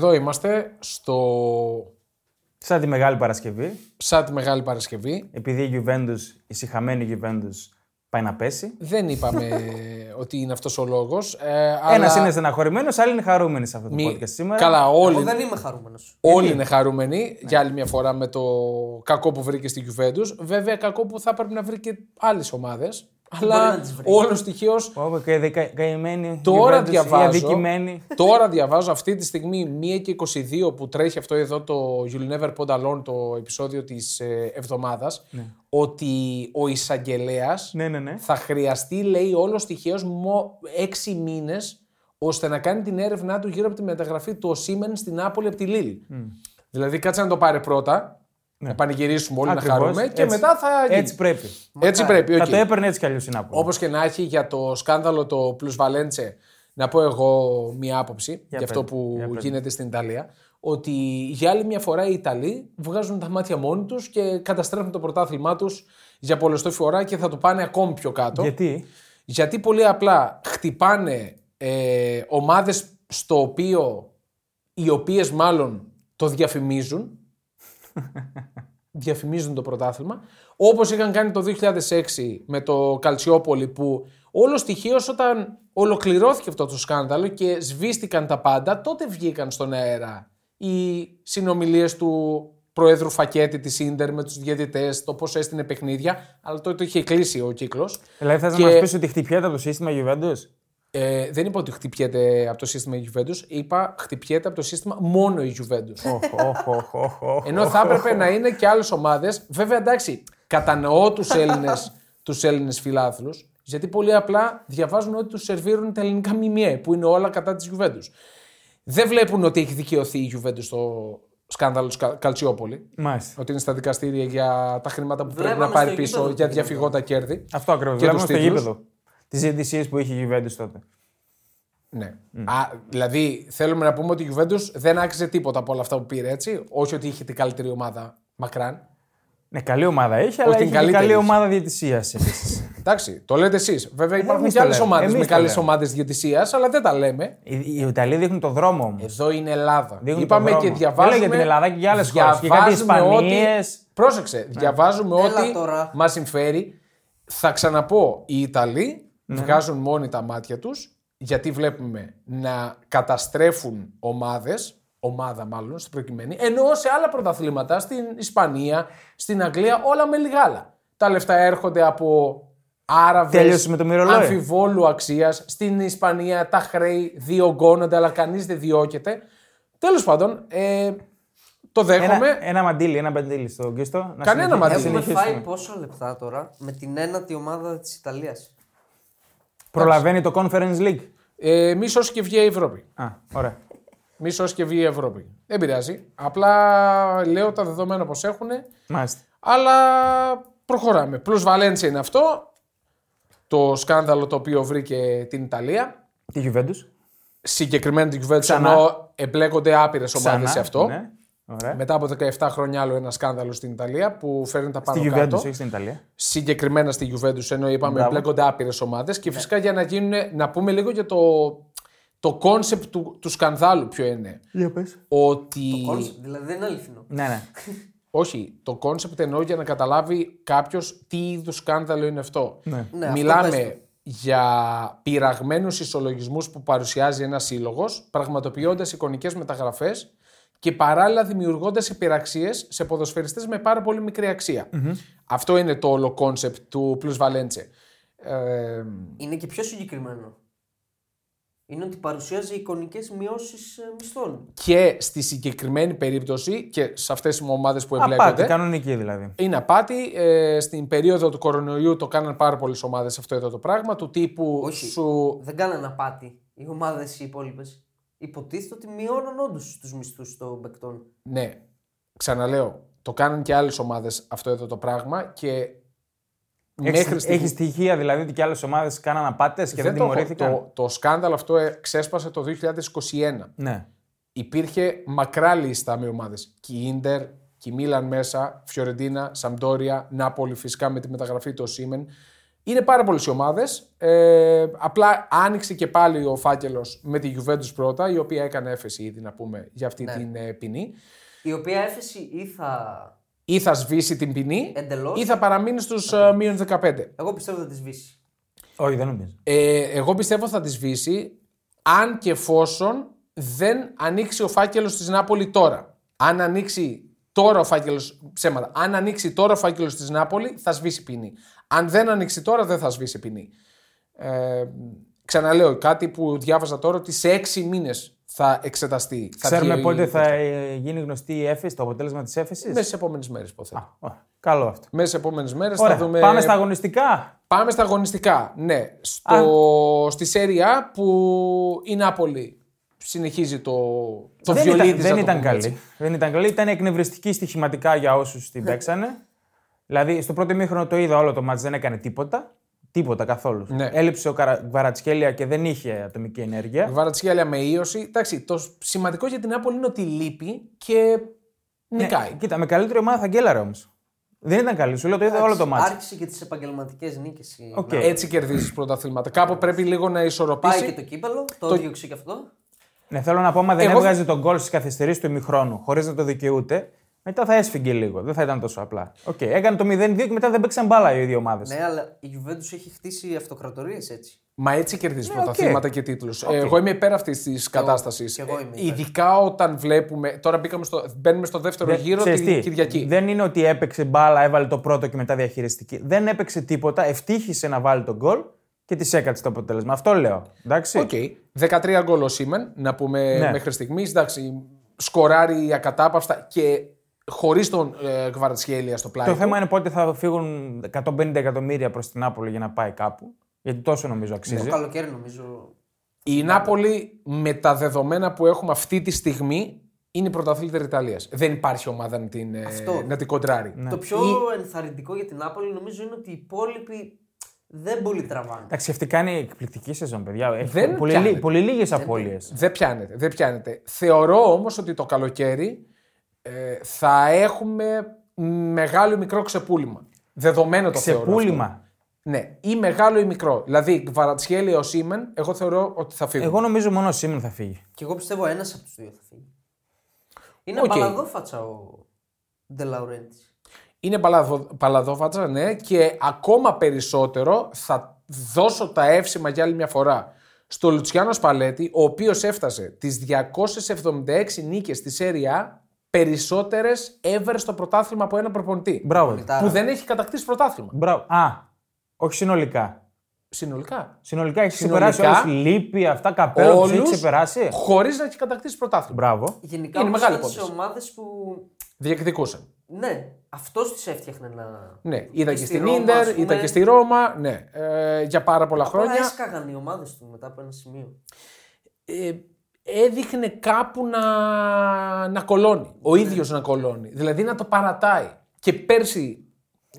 εδώ είμαστε στο Σαν τη Μεγάλη Παρασκευή, σαν τη Μεγάλη Παρασκευή. επειδή η Juventus, η συχαμένη Juventus, πάει να πέσει. Δεν είπαμε ότι είναι αυτός ο λόγος. Ε, Ένας αλλά είναι στεναχωρημένος, άλλοι είναι χαρούμενοι σε αυτό το μη- podcast σήμερα. Καλά, όλοι, Εγώ δεν είμαι χαρούμενος. όλοι είναι χαρούμενοι για άλλη μια φορά με το κακό που βρήκε στη Juventus. Βέβαια, κακό που θα πρέπει να βρει και άλλες ομάδες. Αλλά να τις βρεις. όλος στοιχείο Όπου και δεκα- καημένοι. Τώρα Juventus, οι διαβάζω, αδικημένοι. τώρα διαβάζω αυτή τη στιγμή 1 και 22 που τρέχει αυτό εδώ το You'll Never Pond Alone, το επεισόδιο της ε, εβδομάδας, ότι ο εισαγγελέας Ναι, ναι, ναι. θα χρειαστεί, λέει, όλος στοιχείο έξι μήνες ώστε να κάνει την έρευνά του γύρω από τη μεταγραφή του Οσίμεν στην Νάπολη από τη Λίλ. Δηλαδή, κάτσε να το πάρει πρώτα, να πανηγυρίσουμε όλοι, Ναι. Ακριβώς, να χαρούμε και έτσι. μετά θα γίνει. Έτσι πρέπει. Έτσι πρέπει. Θα οκ. το έπαιρνε έτσι κι αλλιώς η Νάπολη. Όπως και να έχει για το σκάνδαλο το plusvalenze, να πω εγώ μία άποψη για, αυτό πες, που για πες. γίνεται στην Ιταλία. Ότι για άλλη μια φορά οι Ιταλοί βγάζουν τα μάτια μόνοι τους και καταστρέφουν το πρωτάθλημά τους για πολλωστή φορά και θα το πάνε ακόμη πιο κάτω. Γιατί; Γιατί πολύ απλά χτυπάνε ε, ομάδες στο οποίο οι οποίες μάλλον το διαφημίζουν διαφημίζουν το πρωτάθλημα όπως είχαν κάνει το 2006 με το Καλτσιόπολη που όλο στοιχείος όταν ολοκληρώθηκε αυτό το σκάνδαλο και σβήστηκαν τα πάντα τότε βγήκαν στον αέρα οι συνομιλίες του Προέδρου Φακέτη της Ίντερ με τους διαιτητές, το πώς έστεινε παιχνίδια αλλά τότε είχε κλείσει ο κύκλος Δηλαδή θες Και- να μας πεις ότι χτυπιέται από το σύστημα Juventus; Ε, δεν είπα ότι χτυπιέται από το σύστημα η Juventus, είπα χτυπιέται από το σύστημα μόνο η Juventus. Οχ, οχ, οχ, οχ, οχ. Ενώ θα έπρεπε να είναι και άλλες ομάδες. Βέβαια, εντάξει, κατανοώ τους Έλληνες τους Έλληνες φιλάθλους, γιατί πολύ απλά διαβάζουν ότι τους σερβίρουν τα ελληνικά μιμιέ, που είναι όλα κατά της Juventus. Δεν βλέπουν ότι έχει δικαιωθεί η Juventus στο σκάνδαλο του Κα- Καλτσιόπολη. Μάλιστα. Ότι είναι στα δικαστήρια για τα χρήματα που πρέπει να Βλέπαμε πάρει στο πίσω γήπεδο για τι διαφυγότα κέρδη. Αυτό ακριβώς. Και Βλέπουμε τους στο τίτλους. γήπεδο. Τις διαιτησίε που είχε η Juventus τότε. Ναι. Α, δηλαδή, θέλουμε να πούμε ότι η Juventus δεν άξιζε τίποτα από όλα αυτά που πήρε, έτσι. Όχι ότι είχε την καλύτερη ομάδα μακράν. Ναι, καλή ομάδα είχε, αλλά την είχε και καλύτερη καλή είχε. ομάδα διαιτησίας επίσης. Εντάξει, το λέτε εσείς. Βέβαια, υπάρχουν Ε, εμείς και το άλλες λέμε. ομάδες Εμείς με το καλές λέμε. ομάδες διαιτησίας, αλλά δεν τα λέμε. οι, οι Ιταλοί δείχνουν το δρόμο όμως. Εδώ είναι Ελλάδα. Δείχνουν Είπαμε τον και δρόμο. διαβάζουμε. Δεν λέω για την Ελλάδα και για άλλες χώρες. Και κάτι διαβάζουμε Ισπανίες. ότι- Πρόσεξε. Διαβάζουμε Έλα ότι τώρα. μας συμφέρει. Θα ξαναπώ, οι Ιταλοί Ναι. Βγάζουν μόνοι τα μάτια τους γιατί βλέπουμε να καταστρέφουν ομάδες, ομάδα μάλλον στην προκειμένη, ενώ σε άλλα πρωταθλήματα, στην Ισπανία, στην Αγγλία, όλα με λιγάλα. Τα λεφτά έρχονται από Άραβες. Τέλειωσε με το μυρολόι. αμφιβόλου αξίας. Στην Ισπανία τα χρέη διωγγώνονται, αλλά κανείς δεν διώκεται. Τέλος πάντων, ε, το δέχομαι. Ένα, ένα μαντίλι, ένα μαντίλι στον Κίστο. Να Κανένα συνεχίσουμε- μαντίλι. να Έχουμε συνεχίσουμε. φάει πόσα λεπτά τώρα με την ένατη ομάδα της Ιταλίας. Προλαβαίνει το Conference League; Ε, μη σώσει και βγει η Ευρώπη. Α, ωραία. Μη σώσει και βγει η Ευρώπη. Δεν πειράζει. Απλά λέω τα δεδομένα πώ έχουν. Μάλιστα. Αλλά προχωράμε. Plus Valencia είναι αυτό. Το σκάνδαλο το οποίο βρήκε την Ιταλία. Τη Juventus. Συγκεκριμένα την Juventus Ξανά. ενώ εμπλέκονται άπειρες ομάδες Ξανά. σε αυτό. Ναι. Ωραία. Μετά από 17 χρόνια άλλο ένα σκάνδαλο στην Ιταλία που φέρνει τα πάνω Στη κάτω. Juventus, όχι στην Ιταλία; Συγκεκριμένα στη Juventus ενώ είπαμε Μπράβο. εμπλέκονται άπειρες ομάδες. Και φυσικά για να γίνουν. Να πούμε λίγο για το, το concept του, του σκανδάλου ποιο είναι. Για πες. Ότι. Δηλαδή δεν είναι αληθινό. Ναι, ναι. Όχι, το concept εννοώ για να καταλάβει κάποιος τι είδους σκάνδαλο είναι αυτό. Ναι. Ναι, αυτό πες Μιλάμε το. για πειραγμένους ισολογισμούς που παρουσιάζει ένας σύλλογος, πραγματοποιώντας εικονικές μεταγραφές και παράλληλα δημιουργώντας υπεραξίες σε ποδοσφαιριστές με πάρα πολύ μικρή αξία. Αυτό είναι το όλο concept του plusvalenze. Ε, Είναι και πιο συγκεκριμένο. Είναι ότι παρουσιάζει εικονικές μειώσεις μισθών. και στη συγκεκριμένη περίπτωση και σε αυτές τις ομάδες που Απάτη, εμπλέκονται, κανονική δηλαδή. Είναι απάτη. Ε, στην περίοδο του κορονοϊού το κάναν πάρα πολλές ομάδες αυτό εδώ το πράγμα. Του τύπου Όχι. σου. Δεν κάνανε απάτη οι ομάδες οι υπόλοιπες. Υποτίθεται ότι μειώναν όντως τους μισθούς των παικτών. Ναι, ξαναλέω. Το κάνουν και άλλες ομάδες αυτό εδώ το πράγμα και. μέχρι Έχει, στιγμή- έχεις στοιχεία δηλαδή ότι και άλλες ομάδες κάναν απάτες και δεν, το, έχω. τιμωρήθηκαν. το, το σκάνδαλο αυτό ε, ξέσπασε το 2021. Ναι. Υπήρχε μακρά λίστα με ομάδες. Και η Ίντερ, και η Μίλαν μέσα, Φιωρεντίνα, Σαμπτόρια, Νάπολη φυσικά με τη μεταγραφή του Σίμεν. Είναι πάρα πολλές οι ομάδες. Ε, απλά άνοιξε και πάλι ο φάκελος με τη Juventus πρώτα, η οποία έκανε έφεση ήδη να πούμε για αυτή Ναι. την ε, ποινή. Η οποία έφεση ή θα. Ή θα σβήσει την ποινή Εντελώς. ή θα παραμείνει στους ε, μείον 15. Εγώ πιστεύω θα τη σβήσει. Όχι, δεν νομίζω. Ε, εγώ πιστεύω θα τη σβήσει αν και εφόσον δεν ανοίξει ο φάκελος της Νάπολη τώρα. Αν ανοίξει τώρα ο φάκελος. Ψέματα. Αν ανοίξει τώρα ο φάκελος της Νάπολη, θα σβήσει ποινή. Αν δεν ανοίξει τώρα, δεν θα σβήσει ποινή. Ε, ξαναλέω κάτι που διάβαζα τώρα ότι σε έξι μήνες θα εξεταστεί. Θα Ξέρουμε βγει η- πότε θα ε, γίνει γνωστή η έφεση, το αποτέλεσμα της έφεσης; Μέσα στι επόμενες μέρες, υποθέτω. Καλό αυτό. Μέσα στι επόμενες μέρες θα Ωραία. δούμε. Πάμε στα αγωνιστικά; Πάμε στα αγωνιστικά. Ναι. Στο... Στη Σέρια που η Νάπολη συνεχίζει το, το δεν βιολί ήταν, της, δεν να το ήταν πούμε καλή. έτσι. Δεν ήταν καλή. Ήταν εκνευριστική στοιχηματικά για όσους την παίξανε. δηλαδή, στο πρώτο ημίχρονο το είδα όλο το ματς, δεν έκανε τίποτα. Τίποτα καθόλου. Ναι. Έλειψε ο Καρα... Κβαρατσχέλια και δεν είχε ατομική ενέργεια. Κβαρατσχέλια με ίωση. Εντάξει, το σημαντικό για την Νάπολη είναι ότι λείπει και νικάει. Ναι, κοίτα, με καλύτερη ομάδα θα γκέλαρε όμως. Δεν ήταν καλή, σου λέω το είδα όλο το ματς. Άρχισε και τις επαγγελματικές νίκες. Οκ. Έτσι κερδίζεις πρωταθλήματα. Κάπου πρέπει λίγο να ισορροπήσει. Πάει και το κύπελο, το, διώξε και αυτό. Ναι, θέλω να πω, άμα δεν Εγώ- έβγαζε το γκολ στις καθυστερήσεις του ημιχρόνου χωρίς να το δικαιούται, μετά θα έσφιγγε λίγο. Δεν θα ήταν τόσο απλά. Οκ, έκανε το 0-2 και μετά δεν παίξαν μπάλα οι δύο ομάδες. Ναι, αλλά η Juventus έχει χτίσει αυτοκρατορίες έτσι. Μα έτσι κερδίζεις Ναι, πρωταθλήματα οκ. και τίτλους. Εγώ είμαι υπέρ αυτής της κατάστασης. κι εγώ είμαι υπέρ. Ειδικά όταν βλέπουμε. Τώρα μπήκαμε στο, μπαίνουμε στο δεύτερο γύρο Ξέρεις την τι, Κυριακή. Δεν είναι ότι έπαιξε μπάλα, έβαλε το πρώτο και μετά διαχειριστική. Δεν έπαιξε τίποτα, ευτύχησε να βάλει το γκολ και της έκατσε το αποτέλεσμα. Αυτό λέω. Εντάξει. Οκ. 13 γκολ ο Οσίμεν, να πούμε Ναι. μέχρι στιγμής. Εντάξει, σκοράρει ακατάπαυστα και χωρίς τον ε, Γβαρατσχέλια στο πλάι. Το του. θέμα είναι πότε θα φύγουν 150 εκατομμύρια προς την Νάπολη για να πάει κάπου. Γιατί τόσο νομίζω αξίζει. Το καλοκαίρι νομίζω. Η Νάπολη με τα δεδομένα που έχουμε αυτή τη στιγμή είναι η πρωταθλήτρια Ιταλίας. Δεν υπάρχει ομάδα να την, ε, Αυτό. να την κοντράρει. Το πιο ενθαρρυντικό για την Νάπολη νομίζω είναι ότι οι υπόλοιποι δεν πολύ τραβάνε. Εντάξει, αυτή κάνει εκπληκτική σεζόν, παιδιά. Έχει Δεν πολύ, πιάνεται. λί- πολύ λίγες απώλειες. Δεν πιάνεται, δεν πιάνεται. Θεωρώ όμως ότι το καλοκαίρι ε, θα έχουμε μεγάλο ή μικρό ξεπούλημα. Δεδομένο το θεωρώ. αυτό. Ξεπούλημα. Ναι, ή μεγάλο ή μικρό. Δηλαδή, Κβαρατσχέλια, Οσίμεν, εγώ θεωρώ ότι θα φύγουν. Εγώ νομίζω μόνο ο Οσίμεν θα φύγει. Και εγώ πιστεύω ένας από τους δύο θα φύγει. Είναι Οκ. παραδόφατσα ο Ντε Λαουρέντις. Είναι παραδο, παραδόφατσα, ναι, και ακόμα περισσότερο θα δώσω τα εύσημα για άλλη μια φορά στο Λουτσιάνο Σπαλέτι, ο οποίος έφτασε τις 276 νίκες στη Σέρια περισσότερες ever στο πρωτάθλημα από ένα προπονητή. Μπράβο. Πολυτάρα. Που δεν έχει κατακτήσει πρωτάθλημα. Μπράβο. Α, όχι συνολικά. Συνολικά. Συνολικά έχει Συνολικά, ξεπεράσει όλους. Λύπη, αυτά, καπέλο, του έχει Όλους ξεπεράσει. χωρίς να έχει κατακτήσει πρωτάθλημα. Μπράβο. Γενικά Είναι όμως μεγάλη ήταν σε υπόθεση. ομάδες που. Διεκδικούσαν. Ναι, αυτός τι έφτιαχνε να. Ναι, ήταν και, στη στην Ρώμα, ας Ίντερ, πούμε. ήταν και στη Ρώμα. Ναι, ε, για πάρα πολλά Απλά χρόνια. έσκαγαν οι ομάδες του μετά από ένα σημείο. ε, έδειχνε κάπου να, να κολώνει. Ο ίδιος να κολώνει. Δηλαδή να το παρατάει. Και πέρσι,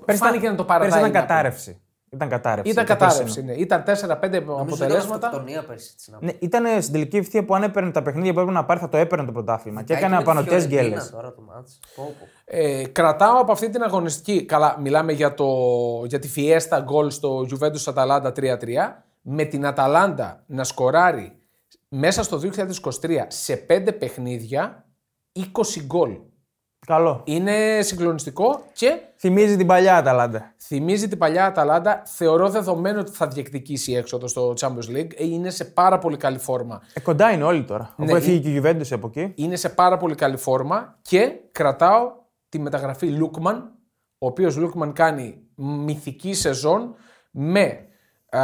φάνηκε να το παρατάει. Πέρσι ήταν η Νάπολη. κατάρρευση. Ήταν κατάρρευση. Ήταν το κατάρρευση, περσινό. ναι. Ήταν 4-5 Νομίζω ήταν αποτελέσματα. αυτοκτονία πέρσι της Νάπολη. Ναι, ήταν στην τελική ευθεία που αν έπαιρνε τα παιχνίδια που έπρεπε να πάρει θα το έπαιρνε το πρωτάθλημα. Και έκανε απανοτές γκέλες. Τώρα το μάτς. Πω, πω. Ε, κρατάω από αυτή την αγωνιστική. Καλά, μιλάμε για, το, για τη Fiesta γκολ στο Juventus Atalanta 3-3. Με την Αταλάντα να σκοράρει μέσα στο 2023 σε 5 παιχνίδια 20 γκολ. Καλό. Είναι συγκλονιστικό και Θυμίζει την παλιά Αταλάντα. θυμίζει την παλιά Αταλάντα. Θεωρώ δεδομένο ότι θα διεκδικήσει έξοδο στο Champions League. Ε, Είναι σε πάρα πολύ καλή φόρμα. Ε, κοντά είναι όλοι τώρα. Ναι, Αφού έφυγε και η Juventus από εκεί. Είναι σε πάρα πολύ καλή φόρμα και κρατάω τη μεταγραφή Λούκμαν, ο οποίος Λούκμαν κάνει μυθική σεζόν με α,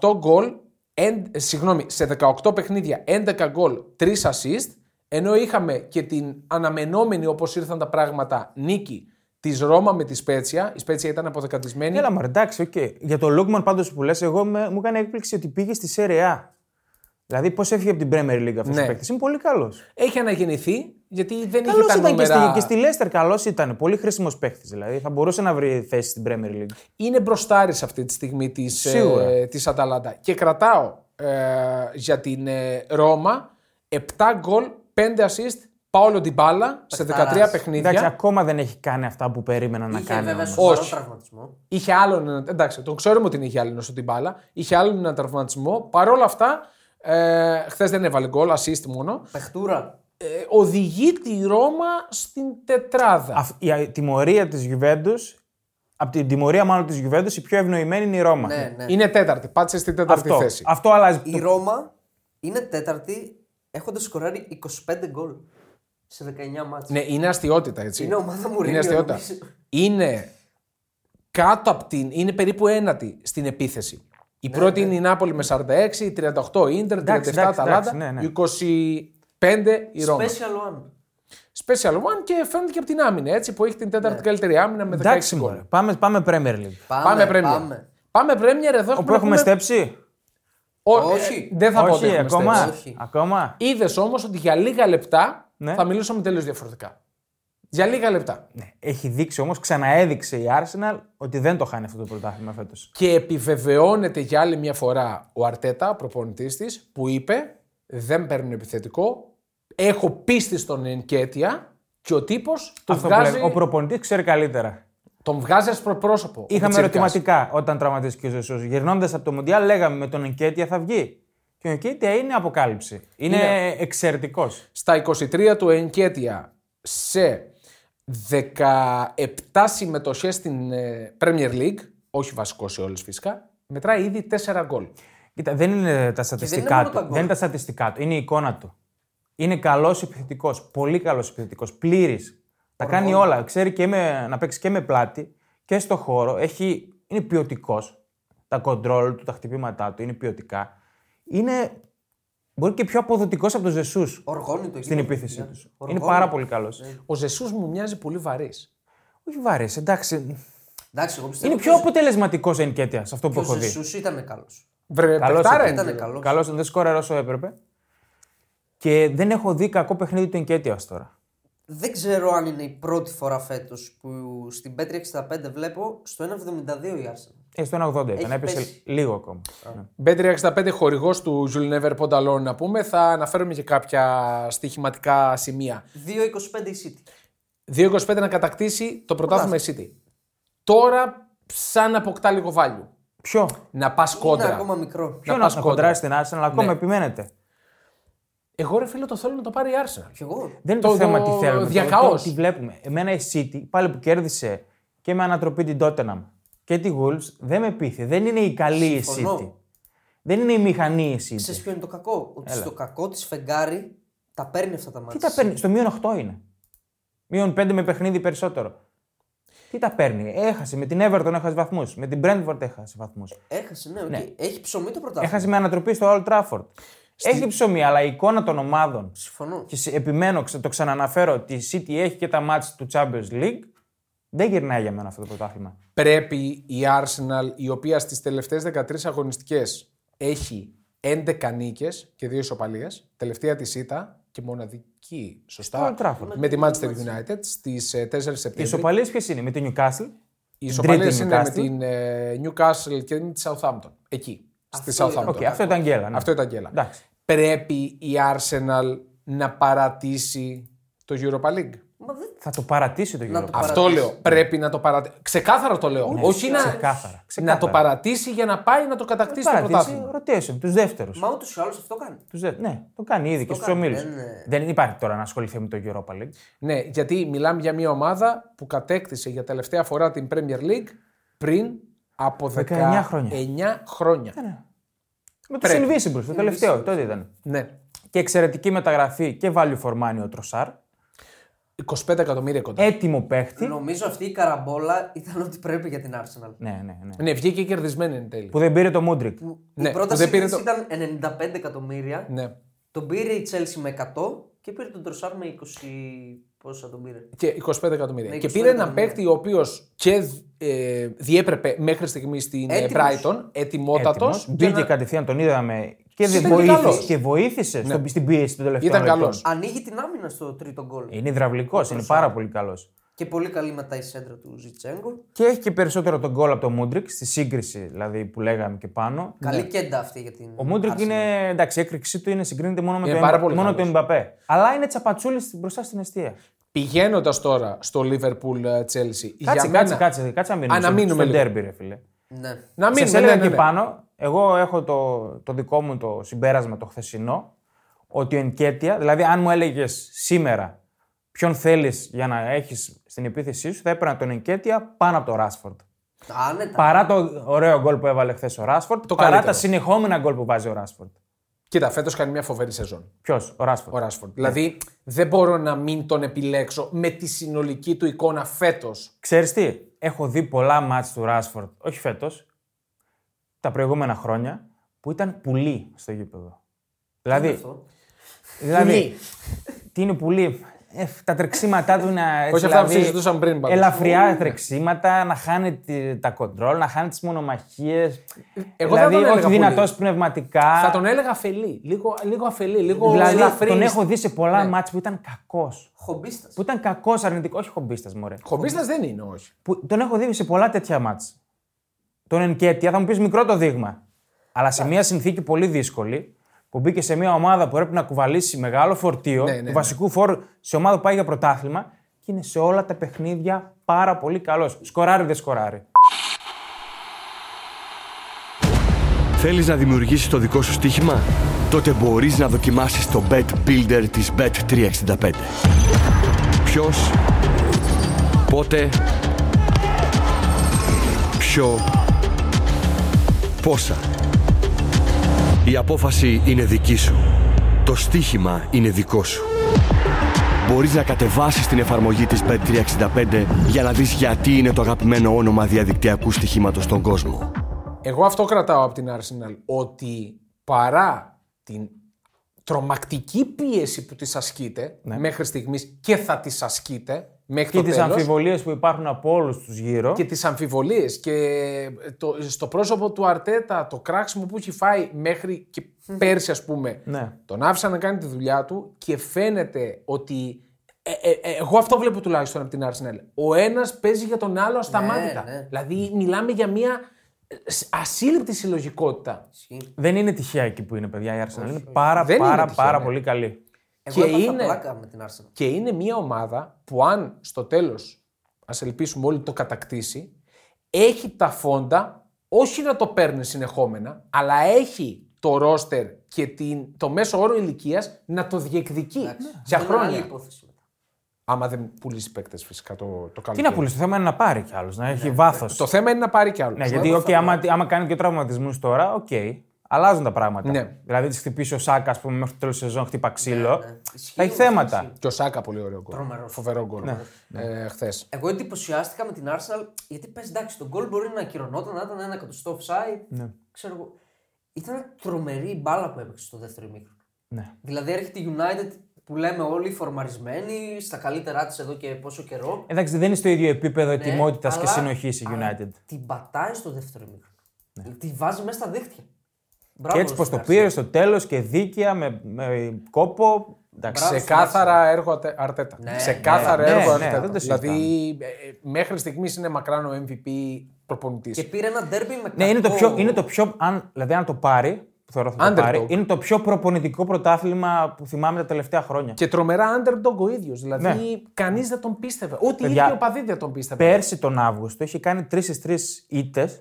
18 γκολ, εν- συγγνώμη, σε 18 παιχνίδια 11 γκολ, 3 assist, ενώ είχαμε και την αναμενόμενη όπως ήρθαν τα πράγματα νίκη της Ρώμα με τη Σπέτσια. Η Σπέτσια ήταν αποδεκατισμένη. Έλα, μα εντάξει, οκ. Για το Λούκμαν πάντως που λες, εγώ με, μου έκανε έκπληξη ότι πήγε στη Serie A. Δηλαδή, πώς έφυγε από την Premier League αυτός Ναι. ο παίκτης. Είναι πολύ καλός. Έχει αναγεννηθεί γιατί δεν Καλός είχε τα ήταν και στη, νούμερα. και στη Leicester, καλός ήταν. Πολύ χρήσιμος παίκτης. Δηλαδή, θα μπορούσε να βρει θέση στην Premier League. είναι μπροστάρης αυτή τη στιγμή της, Σίγουρα. ε, της Αταλάντα. Και κρατάω ε, για την ε, Ρώμα 7 γκολ, 5 assist, Πάολο Ντιμπάλα σε 13 Παιχταράς. παιχνίδια. Εντάξει, ακόμα δεν έχει κάνει αυτά που περίμενα να Είχε κάνει. βέβαια όμως. σοβαρό Όχι. τραυματισμό. Είχε άλλον ένα. Εντάξει, τον ξέρουμε ότι είχε άλλον στην μπάλα. Είχε άλλον ένα τραυματισμό. Παρ' όλα αυτά, ε, χθες δεν έβαλε γκολ, assist μόνο. Πεχτούρα. Ε, οδηγεί τη Ρώμα στην τετράδα. Αυ- Η α- τιμωρία της Γιουβέντους, από την τιμωρία μάλλον της Γιουβέντους, η πιο ευνοημένη είναι η Ρώμα. Ναι, ναι. Είναι τέταρτη. Πάτησε στην τέταρτη Αυτό, θέση. αυτό αλλάζει. Η το- Ρώμα είναι τέταρτη έχοντας σκοράρει 25 γκολ σε 19 μάτς. Ναι, είναι αστείωτητα έτσι. Είναι ομάδα μου Είναι αστείωτητα. Είναι κάτω από την. είναι περίπου ένατη στην επίθεση. Η πρώτη είναι η Νάπολη με 46, η 38 η Ίντερ, 37 Εντάξει, τα εντάξει, Αταλάντα, ναι, ναι. η 25 η Ρώμα. Special one. Special One και φαίνεται και από την άμυνα έτσι που έχει την τέταρτη καλύτερη άμυνα με 16 Εντάξει, γκολ. μωρέ. πάμε, πάμε Premier League. Πάμε, Πάμε Premier. πάμε. Πάμε Premier εδώ Όπου έχουμε. έχουμε στέψει. Όχι. δεν θα πω ότι Όχι, έχουμε ακόμα. στέψει. Όχι. Ακόμα. Είδες όμως ότι για λίγα λεπτά Ναι. θα μιλήσουμε τελείως διαφορετικά. Για λίγα λεπτά. Ναι, Έχει δείξει όμως, ξαναέδειξε η Arsenal ότι δεν το χάνει αυτό το πρωτάθλημα φέτος. Και επιβεβαιώνεται για άλλη μια φορά ο Αρτέτα, προπονητής της, που είπε: Δεν παίρνουν επιθετικό. Έχω πίστη στον Ενκέτια και ο τύπος τον, Αυτό που βγάζει, λέμε. Ο προπονητής ξέρει καλύτερα. Τον βγάζει ασπροπρόσωπο. ο Είχαμε Πιτσιρικάς. ερωτηματικά όταν τραυματίστηκε ο Ζεσούς. Γυρνώντας από το Μουντιάλ, λέγαμε με τον Ενκέτια θα βγει. Και ο Ενκέτια είναι αποκάλυψη. Είναι, Είναι. εξαιρετικός. Στα 23 του Ενκέτια σε 17 συμμετοχές στην ε, Premier League, όχι βασικό σε όλες φυσικά, μετράει ήδη 4 γκολ. Κοίτα, δεν είναι τα στατιστικά μόνο τα του. γκολ. Δεν είναι τα στατιστικά του. Είναι η εικόνα του. Είναι καλός επιθετικός. Πολύ καλός επιθετικός. Πλήρης. Τα κάνει όλα. Ξέρει και με, να παίξει και με πλάτη και στο χώρο. Έχει, είναι ποιοτικός. Τα κοντρόλ του, τα χτυπήματά του είναι ποιοτικά. Είναι. Μπορεί και πιο αποδοτικός από τον Ζεσούς Οργώνει το στην γήπεδο, επίθεση παιδιά. τους. Είναι Οργώνει. πάρα πολύ καλός. Ο Ζεσούς μου μοιάζει πολύ βαρύς. Όχι βαρύς, εντάξει. Εντάξει, εγώ πιστεύω Είναι πιο αποτελεσματικός Ενκέτια σε αυτό που Ο έχω δει. Ζεσούς ήταν καλός. Βρε, Καλός παιχτάρα ήταν. είναι. Ήταν καλός. Καλός, δεν σκόραρε όσο έπρεπε. Και δεν έχω δει κακό παιχνίδι του Ενκέτια ως τώρα. Δεν ξέρω αν είναι η πρώτη φορά φέτος που στην Πέτρια 65 βλέπω στο 1,72 η Arsenal. Ε, στο 1,80 ήταν, Έχει έπεσε πέσει. λίγο ακόμα. Ναι. Bet365 χορηγός του Jules Never Pondalon να πούμε. Θα αναφέρουμε και κάποια στοιχηματικά σημεία. 2,25 η City. 2-25 να κατακτήσει το πρωτάθλημα η City. Τώρα σαν να αποκτά λίγο value. Ποιο; Να πας Είναι κόντρα. ακόμα μικρό. Ποιο να, πας να κόντρα. κοντράσει στην Arsenal, ακόμα Ναι. επιμένετε. Εγώ ρε φίλε το θέλω να το πάρει η Arsenal. Κι εγώ. Δεν είναι Το- το, θέμα το τι θέλουμε. το- διακαώς. Το, τι βλέπουμε. Εμένα η City, πάλι που κέρδισε και με ανατροπή την Tottenham και τη Wolves, δεν με πείθει. Δεν είναι η καλή η Συμφωνώ. City. Δεν είναι η μηχανή η City. Ξέρεις ποιο είναι το κακό; Ότι στο κακό της φεγγάρι τα παίρνει αυτά τα Τι ματς. τα παίρνει, στο μείον 8 είναι. Μείον 5 με παιχνίδι περισσότερο. Τι τα παίρνει, έχασε με την Everton έχασε βαθμούς. Με την Brentford έχασε βαθμούς. Έχασε, ναι, οκ. Έχει ψωμί το πρωτάθλημα. Έχασε με ανατροπή στο Old Trafford. Έχει ψωμί, αλλά η εικόνα των ομάδων. Συμφωνώ. Και σε- επιμένω, ξε- το ξαναναφέρω, ότι η City έχει και τα ματς του Champions League. Δεν γυρνάει για μένα αυτό το πρωτάθλημα. Πρέπει η Arsenal, η οποία στις τελευταίες 13 αγωνιστικές έχει 11 νίκες και 2 ισοπαλίες, τελευταία της ήττα και μοναδική, σωστά, Old Trafford. με τη Manchester United στις ε, 4 Οι Σεπτέμβρη. ισοπαλίες ποιες είναι, με την Newcastle; Οι την ισοπαλίες τρίτη είναι με Newcastle. την ε, Newcastle και με τη Southampton. Εκεί, στη Αυτό ήταν. Southampton. Ok, αυτό ήταν γκέλα. Ναι. Αυτό ήταν γκέλα. Εντάξει. Πρέπει η Arsenal να παρατήσει το Europa League; Μα δεν... Θα το παρατήσει το Να Euro. το Αυτό παρατήσει. λέω. Πρέπει να το παρατήσει. Ξεκάθαρα το λέω. Όχι να, ξεκάθαρα, να ξεκάθαρα. το παρατήσει για να πάει να το κατακτήσει το Παρατήσει, πρωτάθλημα. rotation, τους δεύτερους. Μα ούτως ή άλλως αυτό κάνει. Τους δε... Ναι, το κάνει ήδη και στους κάνει, ομίλους. δεν είναι- Δεν υπάρχει τώρα να ασχοληθεί με το Europa League. Ναι, γιατί μιλάμε για μια ομάδα που κατέκτησε για τελευταία φορά την Premier League πριν από 19 19 χρόνια. χρόνια. Με του Πρέπει. Invisibles, το τελευταίο, τότε ήταν. Ναι. Και εξαιρετική μεταγραφή και value for money ο Τροσάρ. 25 εκατομμύρια κοντά. Έτοιμο παίχτη. Νομίζω αυτή η καραμπόλα ήταν ό,τι πρέπει για την Arsenal. Ναι, ναι, ναι. Ναι, βγήκε κερδισμένη εν τέλει. Που δεν πήρε το Μούντρικ. Ναι, η πρόταση δεν πήρε της το- ήταν 95 εκατομμύρια. Ναι. Τον πήρε η Chelsea με 100 και πήρε τον Τροσάρ με 20. Πόσα τον πήρε. Και 25 εκατομμύρια. Ναι, και 25 πήρε έναν εκατομμύρια. παίκτη ο οποίος και ε, διέπρεπε μέχρι στιγμής στην ε, Έτοιμος. Brighton, ετοιμότατος. Έτοιμος. Μπήκε κατευθείαν, τον είδαμε και, δεν Ήταν βοήθησε, καλός. και βοήθησε στο- στην πίεση των τελευταίων Ήταν λεπτών. καλός. Ανοίγει την άμυνα στο τρίτο γκολ. Είναι υδραυλικός, είναι πάρα πολύ καλός. Και πολύ καλή μετά η σέντρα του Ζιτσέγκο. Και έχει και περισσότερο τον γκολ από τον Μούντρικ στη σύγκριση δηλαδή, που λέγαμε και πάνω. Καλή κέντα αυτή για την. Ο Μούντρικ Arsenal. είναι. εντάξει, η έκρηξή του είναι συγκρίνεται μόνο με Είναι το, πάρα Εμπα- πολύ μόνο το καλός. Εμπαπέ. Αλλά είναι τσαπατσούλης μπροστά στην αιστεία. Πηγαίνοντας τώρα στο Liverpool ε, Chelsea. Κάτσε, για κάτσε, μένα, κάτσε, κάτσε να μείνουμε. Α, να στο- μείνουμε στο λίγο. ντέρμπι, ρε φίλε. Ναι. Να Σας μείνουμε. έλεγα Ναι, ναι, και ναι. πάνω, εγώ έχω το, το δικό μου το συμπέρασμα το χθεσινό, ότι ο Ενκέτια, δηλαδή αν μου έλεγες σήμερα ποιον θέλεις για να έχεις στην επίθεσή σου, θα έπαιρνα τον Ενκέτια πάνω από τον Ράσφορντ. Άνετα. Παρά το ωραίο γκολ που έβαλε χθες ο Ράσφορντ, Το παρά καλύτερο. τα συνεχόμενα γκολ που βάζει ο Ράσφορντ. Κοίτα, φέτος κάνει μια φοβερή σεζόν. Ποιος, ο Ράσφορντ. Ο Ράσφορντ. Δηλαδή δεν μπορώ να μην τον επιλέξω με τη συνολική του εικόνα φέτος. Ξέρεις τι, έχω δει πολλά μάτς του Ράσφορντ, όχι φέτος, τα προηγούμενα χρόνια, που ήταν πουλί στο γήπεδο. Δηλαδή, Αυτό; δηλαδή Πουλί. τι είναι πουλί, ε, τα τρεξίματά του να. έτσι, Όχι αυτά που δηλαδή, συζητούσαμε πριν, πάντως. Ελαφριά τρεξίματα, να χάνει τη- τα κοντρόλ, να χάνει τις μονομαχίες. Εγώ δηλαδή, δεν τον έλεγα όχι δυνατός πουλί. πνευματικά. Θα τον έλεγα αφελή. Λίγο, λίγο αφελή, λίγο δηλαδή, ελαφρύς. τον έχω δει σε πολλά Ναι. μάτς που ήταν κακός. Χομπίστας. Που ήταν κακός αρνητικός, όχι χομπίστας, μωρέ. Χομπίστας δεν είναι, όχι. που τον έχω δει σε πολλά τέτοια μάτς. Τον Ενκέτια θα μου πεις μικρό το δείγμα. Αλλά σε μια συνθήκη πολύ δύσκολη, που μπήκε σε μια ομάδα που πρέπει να κουβαλήσει μεγάλο φορτίο, Ναι, ναι, του ναι. βασικού φόρ σε ομάδα που πάει για πρωτάθλημα και είναι σε όλα τα παιχνίδια πάρα πολύ καλός. Σκοράρει δεν σκοράρει. Θέλεις να δημιουργήσεις το δικό σου στοίχημα; Τότε μπορείς να δοκιμάσεις το Bet Builder της Bet365. Ποιος, πότε, ποιο, πόσα. Η απόφαση είναι δική σου. Το στοίχημα είναι δικό σου. Μπορείς να κατεβάσεις την εφαρμογή της Bet365 για να δεις γιατί είναι το αγαπημένο όνομα διαδικτυακού στοιχήματος στον κόσμο. Εγώ αυτό κρατάω από την Arsenal. Ότι παρά την τρομακτική πίεση που της ασκείτε μέχρι στιγμής και θα της ασκείτε μέχρι Και το τις τέλος, αμφιβολίες που υπάρχουν από όλους τους γύρω. και τις αμφιβολίες και το, στο πρόσωπο του Αρτέτα το κράξιμο που έχει φάει μέχρι και πέρσι ας πούμε Ναι. τον άφησαν να κάνει τη δουλειά του και φαίνεται ότι ε, ε, ε, εγώ αυτό βλέπω τουλάχιστον από την Arsenal. Ο ένας παίζει για τον άλλο ασταμάτητα. ναι. Δηλαδή μιλάμε για μια ε, σ- ασύλληπτη συλλογικότητα. Ισχύει. Δεν είναι τυχαία εκεί που είναι, παιδιά. Η Arsenal είναι πάρα, Δεν είναι πάρα, τυχαία, πάρα ναι. πολύ καλή. Εγώ Και έπαθα είναι- πλάκα με την Arsenal. Και είναι μια ομάδα που αν στο τέλος, ας ελπίσουμε όλοι το κατακτήσει, έχει τα φόντα όχι να το παίρνει συνεχόμενα, αλλά έχει το ρόστερ και την, το μέσο όρο ηλικίας να το διεκδικεί για Αυτό είναι άλλη χρόνια. υπόθεση μετά. Άμα δεν πουλήσει παίκτες φυσικά το, το Τι καλοκαίρι. να πουλήσει, το θέμα είναι να πάρει κι άλλους, να έχει βάθος. Το θέμα είναι να πάρει κι άλλο. Ναι, γιατί okay, άμα, άμα κάνει και τραυματισμούς τώρα, οκ. αλλάζουν τα πράγματα. Ναι. Δηλαδή, τη χτυπήσει ο Σάκα, ας πούμε, μέχρι το τέλος της σεζόν, χτύπα ξύλο. ναι. Ισχύει Θα έχει όμως, θέματα. ισχύει. Και ο Σάκα πολύ ωραίο γκολ. Τρομερός. Φοβερό γκολ. Ε, Χθες. Εγώ εντυπωσιάστηκα με την Arsenal γιατί πες εντάξει, το γκολ μπορεί να ακυρωνόταν, να ήταν ένα εκατοστό offside. Ναι. Ξέρω εγώ. Ήταν τρομερή η μπάλα που έπαιξε στο δεύτερο μήκρο. Ναι. Δηλαδή έρχεται η United που λέμε όλοι φορμαρισμένοι, στα καλύτερά της εδώ και πόσο καιρό. Εντάξει, δεν είναι στο ίδιο επίπεδο Ναι, ετοιμότητας και αλλά- συνοχής η αλλά United. Την πατάει στο δεύτερο μήκρο. Τη βάζει μέσα στα δίχτυα. Και Μπράβο έτσι πως στον το Garcia. πήρε στο τέλος και δίκαια με, με κόπο. Εντάξει. Μπράβο. Ξεκάθαρα έργο Ατε- Αρτέτα. Ναι, Ξεκάθαρα ναι, έργο ναι, Αρτέτα. δεν το δηλαδή ε, ε, μέχρι στιγμής είναι μακράν ο MVP προπονητής. Και πήρε ένα ντέρμπι με Ναι, είναι το κακό- πιο. Είναι το πιο αν, δηλαδή, αν το πάρει, που θεωρώ θα το Underdog. πάρει, είναι το πιο προπονητικό πρωτάθλημα που θυμάμαι τα τελευταία χρόνια. Και τρομερά underdog ο ίδιος. Δηλαδή Ναι. κανείς δεν τον πίστευε. Ούτε οι Παιδιά, ίδιοι οπαδοί δεν τον πίστευαν. Πέρσι τον Αύγουστο είχε κάνει τρεις στις τρεις ήττες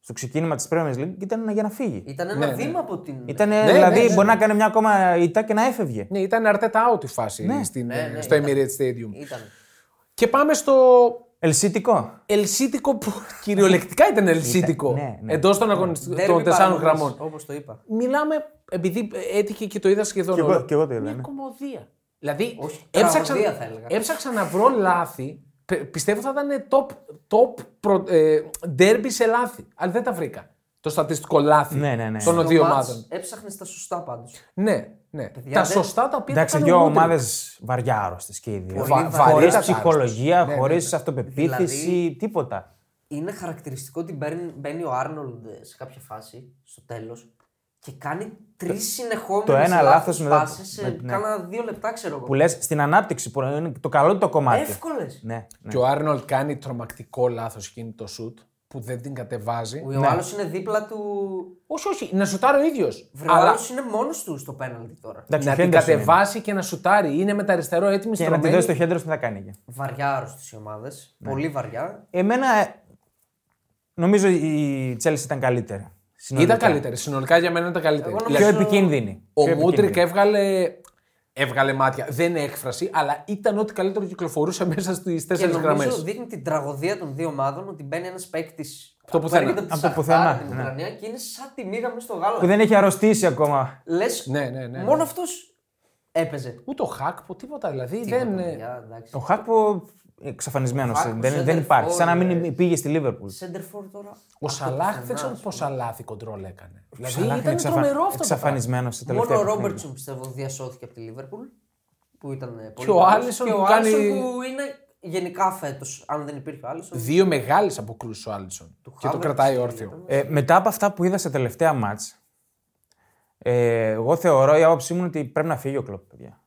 στο ξεκίνημα της Premier League και ήταν για να φύγει. Ήταν ένα Ναι, ναι. βήμα από την. Ήταν, ναι, δηλαδή, ναι. μπορεί να κάνει μια ακόμα ήττα και να έφευγε. Ναι, ήταν Αρτέτα out η φάση Ναι. στην, Ναι, ναι, στο ήταν. Emirates Stadium. Ήταν. Και πάμε στο Ελσίτικο. ελσίτικο που κυριολεκτικά ήταν ελσίτικο ναι, ναι. εντός των, αγωνιστικών των Ντέρμπι τεσσάρων παραμονής, γραμμών. Όπως το είπα. Μιλάμε, επειδή έτυχε και το είδα σχεδόν Κι εγώ- όλο, κι εγώ το είδα, Μια ναι. κομμωδία. Δηλαδή, Όχι, έψαξα, τραγωδία θα έλεγα. έψαξα να βρω λάθη. Πε- Πιστεύω θα ήταν top, top προ, ε, derby σε λάθη. Αλλά δεν τα βρήκα. Το στατιστικό λάθη Ναι, ναι, ναι. των Το δύο μάτς ομάδων. Έψαχνες τα σωστά πάντως. Ναι, ναι. τα δεν- σωστά τα οποία Εντάξει, τα δύο έκανε ο Μούντρικ. ομάδες βαριά άρρωστες και οι δύο. Πολύ Χωρίς βαρύτατα ψυχολογία, άρρωστες. Ναι, χωρίς ναι, ναι. αυτοπεποίθηση, Δηλαδή- τίποτα. Είναι χαρακτηριστικό ότι μπαίνει, μπαίνει ο Άρνολντ σε κάποια φάση, στο τέλος, Και κάνει τρεις συνεχόμενες το ένα λάθος μετά- σε με- ναι. κάνα δύο λεπτά, ξέρω εγώ. Που λες στην ανάπτυξη που είναι το καλό του το κομμάτι. Εύκολες. Ναι, ναι. Και ο Άρνολτ κάνει τρομακτικό λάθος εκείνη το σουτ που δεν την κατεβάζει. Ο άλλος είναι δίπλα του. Όχι, όχι, να σουτάρει ο ίδιος. Βρε, ο Αλλά άλλος είναι μόνος του στο πέναλτι τώρα. Εντάξει, να ο την Henderson είναι. κατεβάσει και να σουτάρει. Είναι με τα αριστερό έτοιμη Και να τη στρωμένη. δώσει το χέντρο τι θα κάνει εκεί. Βαριά άρρωστη οι ομάδες. Ναι. Πολύ βαριά. Εμένα ε, νομίζω η Chelsea ήταν καλύτερη. Ήταν Συνολικά. καλύτερη. Συνολικά για μένα ήταν καλύτερη. Εγώ Πιο νομίζω- επικίνδυνη. Ο Πιο Μούντρικ επικίνδυνη. έβγαλε, έβγαλε μάτια. Δεν είναι έκφραση, αλλά ήταν ό,τι καλύτερο κυκλοφορούσε μέσα στις Και τέσσερις γραμμές. νομίζω δείχνει την τραγωδία των δύο ομάδων ότι μπαίνει ένας παίκτης. το πουθενά. Από το πουθενά, Την ναι. Ουκρανία και είναι σαν τη μοίρα μέσα στο γάλα. Που δεν έχει αρρωστήσει ακόμα. Λες, Ναι, ναι, ναι, μόνο ναι. αυτός έπαιζε. Ούτε ο Χάκπο, τίποτα. Δηλαδή Τίποτα, δεν. παιδιά, εντάξει. Ο Χάκπο εξαφανισμένος. Ο Χάκπο, Δεν, δεν center υπάρχει. Σαν να for, μην ε, πήγε στη Λίβερπουλ. Σέντερφορ τώρα. Ο από το Σαλάχ πουθενά, δεν ξέρω ας πούμε. πόσα λάθη κοντρόλ έκανε. Δηλαδή Σαλάχ είναι ήταν εξαφα- τρομερό αυτό. το πράγμα. Εξαφανισμένος σε Μόνο τελευταία ο παιχνίδια. Ρόμπερτσον πιστεύω διασώθηκε από τη Λίβερπουλ. Που ήταν ε, πολύ Και ο καλός. Άλισον Και που ο κάνει- Άλισον που είναι γενικά φέτος. Αν δεν υπήρχε ο Άλισον. Δύο μεγάλες αποκρούσεις ο Άλισον. Και το Havertz κρατάει και όρθιο. ήταν- Ε, μετά από αυτά που είδα σε τελευταία ματς, ε, εγώ θεωρώ η άποψή μου είναι ότι πρέπει να φύγει ο Κλοπ, παιδιά.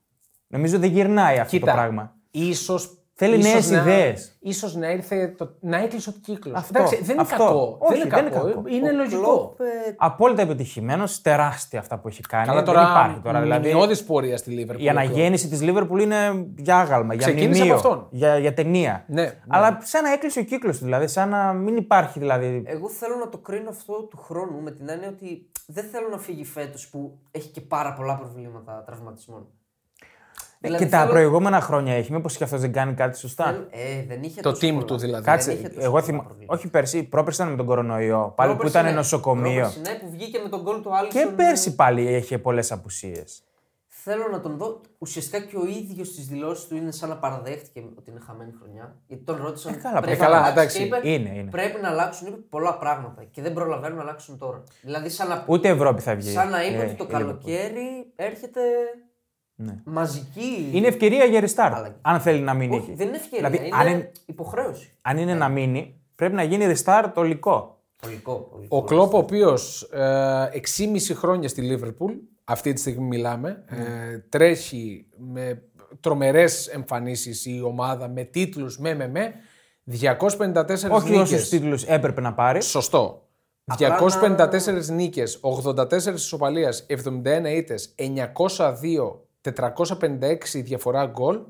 Νομίζω δεν γυρνάει αυτό Κοίτα, το πράγμα. Ίσως, Θέλει ίσως νέες να- ιδέες. Ίσως να ήρθε, το, να έκλεισε ο κύκλος. Αυτό, Εντάξει, δεν είναι αυτό. κακό. Όχι, δεν είναι δεν είναι κακό. κακό. Είναι Ο λογικό. Κλοπ, ε, Απόλυτα επιτυχημένος, τεράστια αυτά που έχει κάνει. Καλά δεν τώρα, υπάρχει τώρα. Δηλαδή, μηνιώδης πορεία στη Λίβερπουλ. η αναγέννηση της Λίβερπουλ είναι για άγαλμα, για Ξεκίνησε μνημείο, από αυτόν. για, για ταινία. Ναι, ναι. Αλλά σαν να έκλεισε ο κύκλος του, δηλαδή, σαν να μην υπάρχει δηλαδή. Εγώ θέλω να το κρίνω αυτό του χρόνου με την έννοια ότι δεν θέλω να φύγει φέτος που έχει και πάρα πολλά προβλήματα τραυματισμών. Δηλαδή και τα θέλω- προηγούμενα χρόνια έχει. Μήπως και αυτός δεν κάνει κάτι σωστά; θέλω- Ε, δεν είχε Το τόσο team πολλά. του δηλαδή. Δεν Κάτσε, είχε τόσο εγώ πολλά θυμάμαι. προβλήματα. Όχι πέρσι, πρόπερσι ήταν με τον κορονοϊό. Πάλι που Πρόπερση, ήταν ναι. νοσοκομείο. Πρόπερση, ναι, που βγήκε με τον γκολ του Άλισον. Και πέρσι πάλι είχε πολλές απουσίες. Θέλω να τον δω. Ουσιαστικά και ο ίδιος στις δηλώσεις του είναι σαν να παραδέχτηκε ότι είναι χαμένη χρονιά. Γιατί τον ρώτησαν. Ε, καλά, πρέπει καλά, να αλλάξει εντάξει, και είπε, είναι, είναι. Πρέπει να αλλάξουν είπε, πολλά πράγματα και δεν προλαβαίνουν να αλλάξουν τώρα. Δηλαδή, σαν να, Ούτε Ευρώπη θα βγει. σαν να είπε ε, ότι το η Liverpool. καλοκαίρι έρχεται Ναι. μαζική. Είναι ευκαιρία για restart. Αλλαγή. Αν θέλει να μείνει. Όχι, εκεί. δεν είναι ευκαιρία. Δηλαδή, είναι, αν είναι, υποχρέωση. αν είναι Ναι. να μείνει, πρέπει να γίνει restart ολικό. Πολικό, πολικό. Ο Κλόπ, ο οποίος ε, 6,5 χρόνια στη Λίβερπουλ, αυτή τη στιγμή μιλάμε, ε, τρέχει με τρομερές εμφανίσεις η ομάδα, με τίτλους, με με με, 254 Όχι νίκες. όσου τίτλους έπρεπε να πάρει. Σωστό. Απλά 254 νίκες, 84 ισοπαλίας, 71 ήττες, 902, 456 διαφορά γκολ,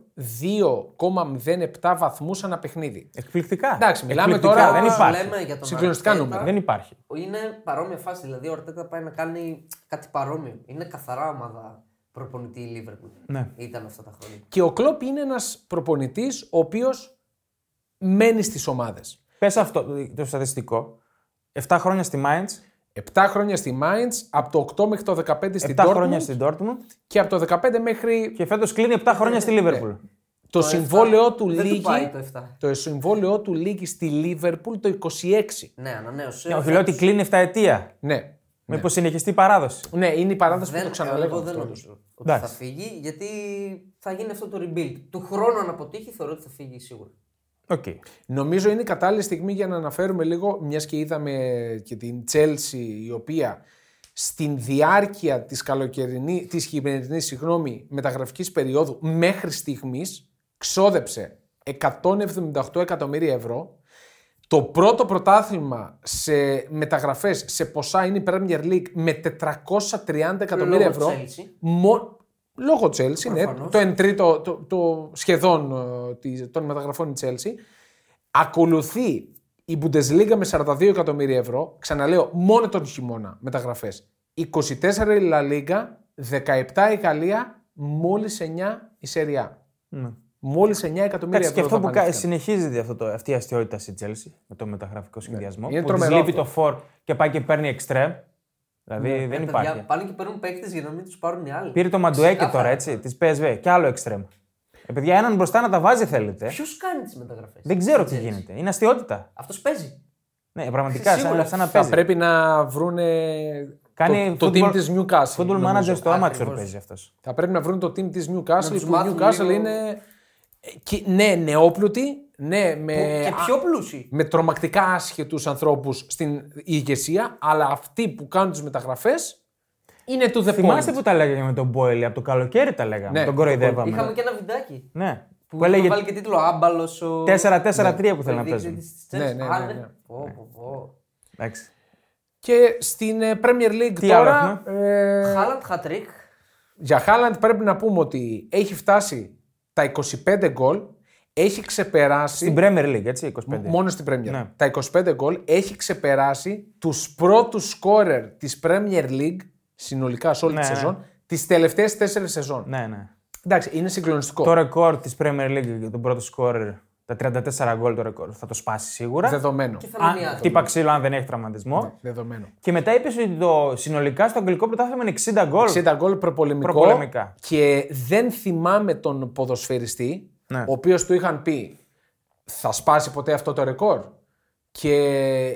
2,07 βαθμούς ανά παιχνίδι. Εκπληκτικά. Εντάξει, μιλάμε Εκπληκτικά, τώρα- Δεν Όπως υπάρχει. λέμε για τον Συγκλονιστικά Αρτέτα, νούμερα. Δεν υπάρχει. Είναι παρόμοια φάση. Δηλαδή, ο Αρτέτα πάει να κάνει κάτι παρόμοιο. Είναι καθαρά ομάδα προπονητή η Λίβερπουλ. Ναι. Ήταν αυτά τα χρόνια. Και ο Κλόπ είναι ένας προπονητής ο οποίος μένει στις ομάδες. Πες αυτό το στατιστικό. 7 χρόνια στη Mainz, 7 χρόνια στη Mainz, από το 8 μέχρι το 15 στην 7 Dortmund χρόνια στην Dortmund και από το 15 μέχρι και φέτος κλείνει 7 χρόνια στη Liverpool. το, συμβόλαιό του Δεν του λήγει. πάει το 7. Το συμβόλαιό του λήγει στη Λίβερπουλ το 26. Ναι, ανανέωσε. Ναι, Όχι, λέω ότι κλείνει 7 ετία. Ναι. Μήπως συνεχιστεί η παράδοση. Ναι, είναι η παράδοση που δεν, το ξαναλέγω. εγώ δεν αυτό. νομίζω ότι Εντάξει. θα φύγει γιατί θα γίνει αυτό το rebuild. Του χρόνου αν αποτύχει θεωρώ ότι θα φύγει σίγουρα. Οκ. Νομίζω είναι η κατάλληλη στιγμή για να αναφέρουμε λίγο, μιας και είδαμε και την Chelsea η οποία στην διάρκεια της καλοκαιρινή, της χειμερινής, συγγνώμη, μεταγραφικής περίοδου μέχρι στιγμής ξόδεψε 178 εκατομμύρια ευρώ. Το πρώτο πρωτάθλημα σε μεταγραφές σε ποσά είναι η Premier League με 430 εκατομμύρια Λόγω ευρώ. Chelsea. Μο... Λόγω Chelsea, ναι. Προφανώς. Το εν τρίτο, το, το σχεδόν ε, της- των μεταγραφών η Chelsea. Ακολουθεί η Bundesliga με 42 εκατομμύρια ευρώ. Ξαναλέω, μόνο τον χειμώνα μεταγραφές. 24 η La Liga, 17 η Γαλλία, μόλις 9 η Serie A. Ναι. Μόλις 9 εκατομμύρια Εντάξει, και ευρώ. αυτό που κα- δαπανήθηκαν. συνεχίζεται αυτό το, αυτή η αστείωτα στη Chelsea με το μεταγραφικό συνδυασμό. Είναι που της τρομερό λείπει αυτό. το φορ και πάει και παίρνει εξτρέμ. Δηλαδή δεν Ε, παιδιά, υπάρχει. Πάνε και παίρνουν παίκτες για να μην τους πάρουν οι άλλοι. Πήρε το Μαντουέκε Ξεκάθαρα. τώρα έτσι, της PSV και άλλο εξτρέμ. Ε, παιδιά, έναν μπροστά να τα βάζει θέλετε. Ποιος κάνει τις μεταγραφές; Δεν ξέρω τι γίνεται. Είναι αστείωτητα. Αυτός παίζει. Ναι, πραγματικά Σίγουρα. σαν, σαν να Θα παίζει. πρέπει να βρούνε Κάνει το, το football- team της Newcastle. Football νομίζω. manager στο amateur Ακριβώς. παίζει αυτός. Θα πρέπει να βρουν το team της Newcastle τους που μάθουν Newcastle λίγο- είναι ε, και- ναι, νεόπλουτοι, ναι, με, Και πιο πλούσιοι. με τρομακτικά άσχετους ανθρώπους στην ηγεσία, αλλά αυτοί που κάνουν τις μεταγραφές Είναι to the Θυμάστε point. που τα λέγαμε με τον Μπόιλι, από το καλοκαίρι τα λέγαμε. Ναι, τον κοροϊδεύαμε. Είχαμε και ένα βιντεάκι. Ναι. Που, Που έλεγε βάλει και τίτλο Άμπαλος. Ο... 4-4-3 που θέλει να παίζουμε. Ναι, ναι, ναι, ναι. Εντάξει. Και στην ε, Premier League Τι άλλο τώρα. ε, Χάλαντ Χατρίκ. για Χάλαντ πρέπει να πούμε ότι έχει φτάσει τα 25 γκολ. Έχει ξεπεράσει. Στην Premier League, έτσι, 25. Μόνο στην Premier. Ναι. Τα 25 γκολ έχει ξεπεράσει τους πρώτους σκόρερ της Premier League συνολικά σε όλη Ναι, τη ναι. σεζόν τις τελευταίες τέσσερις σεζόν. Ναι, ναι. Εντάξει, είναι συγκλονιστικό. Το ρεκόρ της Premier League για τον πρώτο σκόρερ, τα 34 γκολ το ρεκόρ, θα το σπάσει σίγουρα. Δεδομένο. Και θα μείνει Αν, άτομο. χτύπα ξύλο αν δεν έχει τραυματισμό. Δεδομένο. Και μετά είπες ότι το συνολικά στο αγγλικό πρωτάθλημα είναι 60 γκολ. 60 γκολ προπολεμικό. Προπολεμικά. Και δεν θυμάμαι τον ποδοσφαιριστή, Ναι. ο οποίος του είχαν πει θα σπάσει ποτέ αυτό το ρεκόρ. Και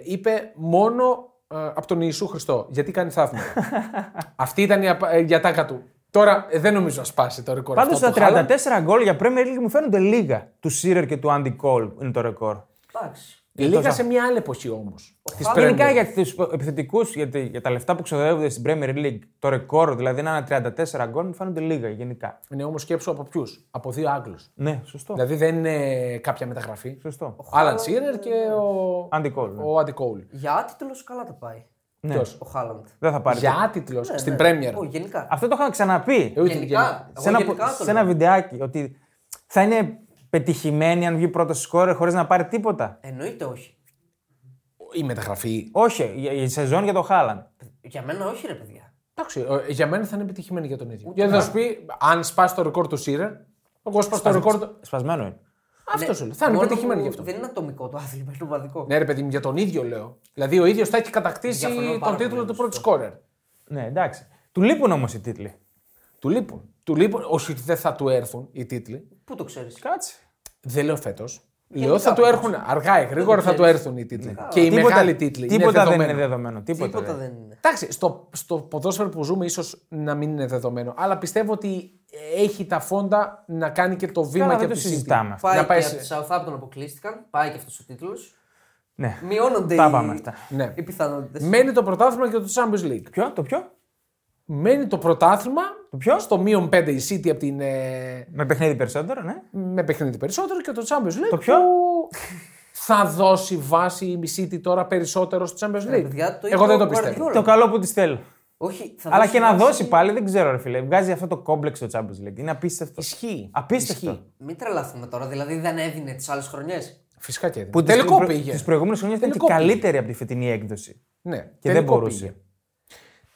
είπε μόνο ε, από τον Ιησού Χριστό. Γιατί κάνει θαύματα. Αυτή ήταν η απα- ε, η ατάκα του. Τώρα ε, δεν νομίζω να σπάσει το ρεκόρ. Πάντως αυτό τα του Χάλαντ. 34 γκολ για Premier League μου φαίνονται λίγα. Του Σίρερ και του Άντι Κόλ είναι το ρεκόρ. Εντάξει. Λίγα σε μια άλλη εποχή όμως. Γενικά για τους επιθετικούς, για, τη- για τα λεφτά που ξοδεύονται στην Premier League, το ρεκόρ δηλαδή να είναι 34 γκολ μου φαίνονται λίγα γενικά. Είναι όμως σκέψου από ποιους. Από δύο Άγγλους. Ναι, σωστό. Δηλαδή δεν είναι κάποια μεταγραφή. Σωστό. Άλαν Σίρερ και ο, Άντι Κόλ. ναι. ο Άντι Κόουλ. Για άτιτλο καλά τα πάει. Ναι. Ποιος; Ο Χάλαντ. Δεν θα πάρει. Για τίποτα. άτιτλο Ναι, στην ναι. Πρέμιερ. Ω, γενικά. Αυτό το είχα ξαναπεί. Ε, ούτε Γενικά. σε Εγώ ένα, γενικά το σε ένα λέω. βιντεάκι ότι θα είναι πετυχημένη αν βγει πρώτος σκόρερ χωρίς να πάρει τίποτα. Εννοείται όχι. Η μεταγραφή. Όχι, η, η σεζόν για το Χάλαντ. Για μένα όχι, ρε παιδιά. Εντάξει, ε, για μένα θα είναι επιτυχημένη για τον ίδιο. Γιατί θα σου πει, αν σπάσει το ρεκόρ του Σίρερ, εγώ σπάσω το ρεκόρ του. Σπασμένο είναι. Αυτός σου λέω. Θα είναι Μόνο πετυχημένη που γι' αυτό. Δεν είναι ατομικό το άθλημα, είναι ομαδικό. Ναι, ρε παιδί μου, για τον ίδιο λέω. Δηλαδή ο ίδιος θα έχει κατακτήσει Διαφωνώ πάρα τον πολύ τίτλο με του αυτό. πρώτου σκόρερ. Ναι, εντάξει. Του λείπουν όμως οι τίτλοι. Του λείπουν. Του λείπουν. Όχι ότι δεν θα του έρθουν οι τίτλοι. Πού το ξέρεις; Κάτσε. Δεν λέω φέτος. Λέω θα του έρθουν αργά ή γρήγορα θα του ξέρεις. έρθουν οι τίτλοι. Και οι Τίποτα- μεγάλοι τίτλοι. Τίποτα είναι δεν δεδομένο. είναι δεδομένο. Τίποτα, Τίποτα δεν. δεν είναι. Εντάξει, στο, στο ποδόσφαιρο που ζούμε ίσως να μην είναι δεδομένο. Αλλά πιστεύω ότι έχει τα φόντα να κάνει και το βήμα Καλά, και δεν από το τη City. συζητάμε αυτό. Πάει Να πάει και σε- από τη Southampton αποκλείστηκαν. Πάει και αυτός ο τίτλος. Ναι. Μειώνονται Τα οι... πάμε αυτά. Ναι. οι πιθανότητες. Μένει το πρωτάθλημα και το Champions League. Ποιο, το ποιο; Μένει το πρωτάθλημα Το ποιο; στο μείον 5 η City από την, ε, Με παιχνίδι περισσότερο, ναι. με παιχνίδι περισσότερο και το Champions League. Το ποιο; που θα δώσει βάση η City τώρα περισσότερο στο Champions League. παιδιά, το είπε Εγώ δεν ο το πιστεύω. Guardiola. Το καλό που τη θέλω. Όχι, θα Αλλά δώσει και να βάση- δώσει πάλι δεν ξέρω, ρε φίλε. Βγάζει αυτό το κόμπλεξ στο Champions League. Είναι απίστευτο. Ισχύει. Απίστευτο. Ισχύει. Μην τρελαθούμε τώρα, δηλαδή δεν έδινε τις άλλες χρονιές. Φυσικά και Που τελικό πήγε. Τις προηγούμενες χρονιές ήταν και Τελικό πήγε. καλύτερη από τη φετινή έκδοση. Ναι, Και τελικό δεν μπορούσε.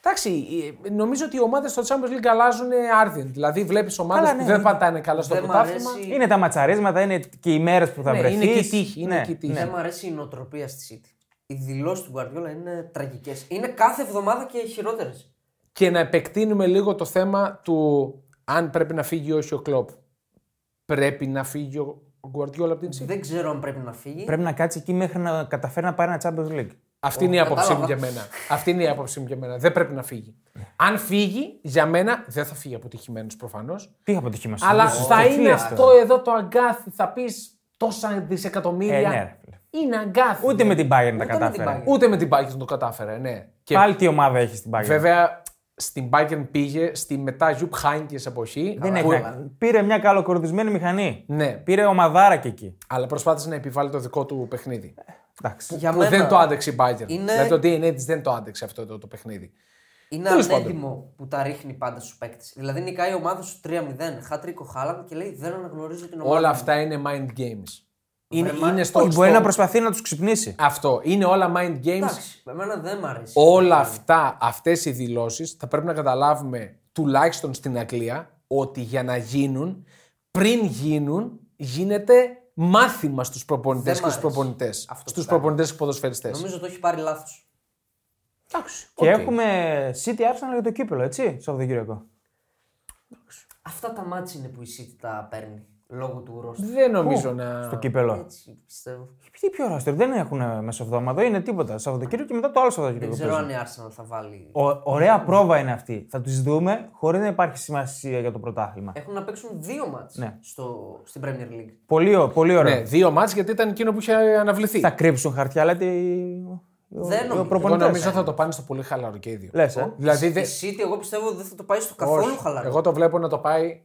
Πήγε. Εντάξει, ε, νομίζω ότι οι ομάδες στο Champions League αλλάζουν άρδιν. Δηλαδή, βλέπεις ομάδες Καλά, που ναι. δεν πατάνε καλά στο Δεν μ' πρωτάθλημα. αρέσει- Είναι τα ματσαρίσματα, είναι και οι μέρες που θα Ναι, βρεθείς. είναι και η τύχη, είναι και η τύχη. Δεν μου αρέσει η νοοτροπία στη City. Οι δηλώσεις του Guardiola είναι τραγικές. Είναι κάθε εβδομάδα και χειρότερες. Και να επεκτείνουμε λίγο το θέμα του αν πρέπει να φύγει ή όχι ο Κλοπ. Πρέπει να φύγει ο Guardiola από την City; Δεν ξέρω αν πρέπει να φύγει. Πρέπει να κάτσει εκεί μέχρι να καταφέρει να πάρει ένα Champions League. Αυτή είναι η άποψή μου κατάλαβα. για μένα. Αυτή είναι η άποψή μου για μένα. Δεν πρέπει να φύγει. Αν φύγει, για μένα δεν θα φύγει αποτυχημένος προφανώς. Τι αποτυχήμα σου. Αλλά Σωστό, θα τι είναι λες αυτό τώρα. εδώ το αγκάθι. Θα πεις τόσα δισεκατομμύρια. Ε, ναι, ρε φίλε. Είναι αγκάθι. Ούτε με την Bayern τα με την κατάφερε. Bayern. Ούτε με την Bayern το κατάφερε, ναι. Και Πάλι τι ομάδα έχεις στην Bayern; βέβαια στην Bayern πήγε στη μετά Γιουπ Χάινκε εποχή. Δεν που- έχει. Πήρε μια καλοκορδισμένη μηχανή. Ναι, Πήρε ομαδάρα και εκεί. αλλά προσπάθησε να επιβάλλει το δικό του παιχνίδι. Εντάξει. Για Που μένα δεν το άντεξε η Bayern. είναι- Δηλαδή το DNA της δεν το άντεξε αυτό το, το παιχνίδι. Είναι Τέλος πάντων. ανέτοιμο που τα ρίχνει πάντα στους παίκτες. Δηλαδή νικάει η ομάδα σου 3-0, χάτρικο Χάλαντ και λέει Δεν αναγνωρίζω την ομάδα. Όλα μου». αυτά είναι mind games. Είναι, Βρε, μα- είναι στο, Όχι, μπορεί στο- να προσπαθεί να τους ξυπνήσει. Αυτό. Είναι όλα mind games. Εντάξει, εμένα δεν μ' αρέσει. Όλα αυτά, αυτές οι δηλώσεις θα πρέπει να καταλάβουμε τουλάχιστον στην Αγγλία ότι για να γίνουν, πριν γίνουν, γίνεται μάθημα στους προπονητές Δεν και μ' στους αρέσει προπονητές. αυτό που Στους κάνει. προπονητές και ποδοσφαιριστές. Νομίζω το έχει πάρει λάθος. Εντάξει, Και οκ. έχουμε City Arsenal για το κύπελο, έτσι, Σαββατοκύριακο. Αυτά τα ματς είναι που η City τα παίρνει λόγω του ρόστερ. Δεν νομίζω να... Στο κύπελλο. Έτσι πιστεύω. Τι πιο ρόστερ, δεν έχουν μεσοβδόμαδο, είναι τίποτα. Σαββατοκύριακο και μετά το άλλο Δεν Σαββατοκύριακο. ξέρω παίζουν. αν η Arsenal θα βάλει. Ο- ωραία πρόβα είναι αυτή. Θα τους δούμε χωρίς να υπάρχει σημασία για το πρωτάθλημα. Έχουν να παίξουν δύο μάτς Ναι. στο, στην Premier League. Πολύ, ω- πολύ ωραίο. Ναι, δύο μάτς γιατί ήταν εκείνο που είχε αναβληθεί. Θα κρύψουν χαρτιά, λέτε οι, Δεν νομίζω. Εγώ προπονητές. νομίζω θα το πάνε στο πολύ χαλαρό και οι δύο. Λες, ε. Δηλαδή Η δεν. City, εγώ πιστεύω δεν θα το πάει στο καθόλου Όχι. χαλαρό. Εγώ το βλέπω να το πάει.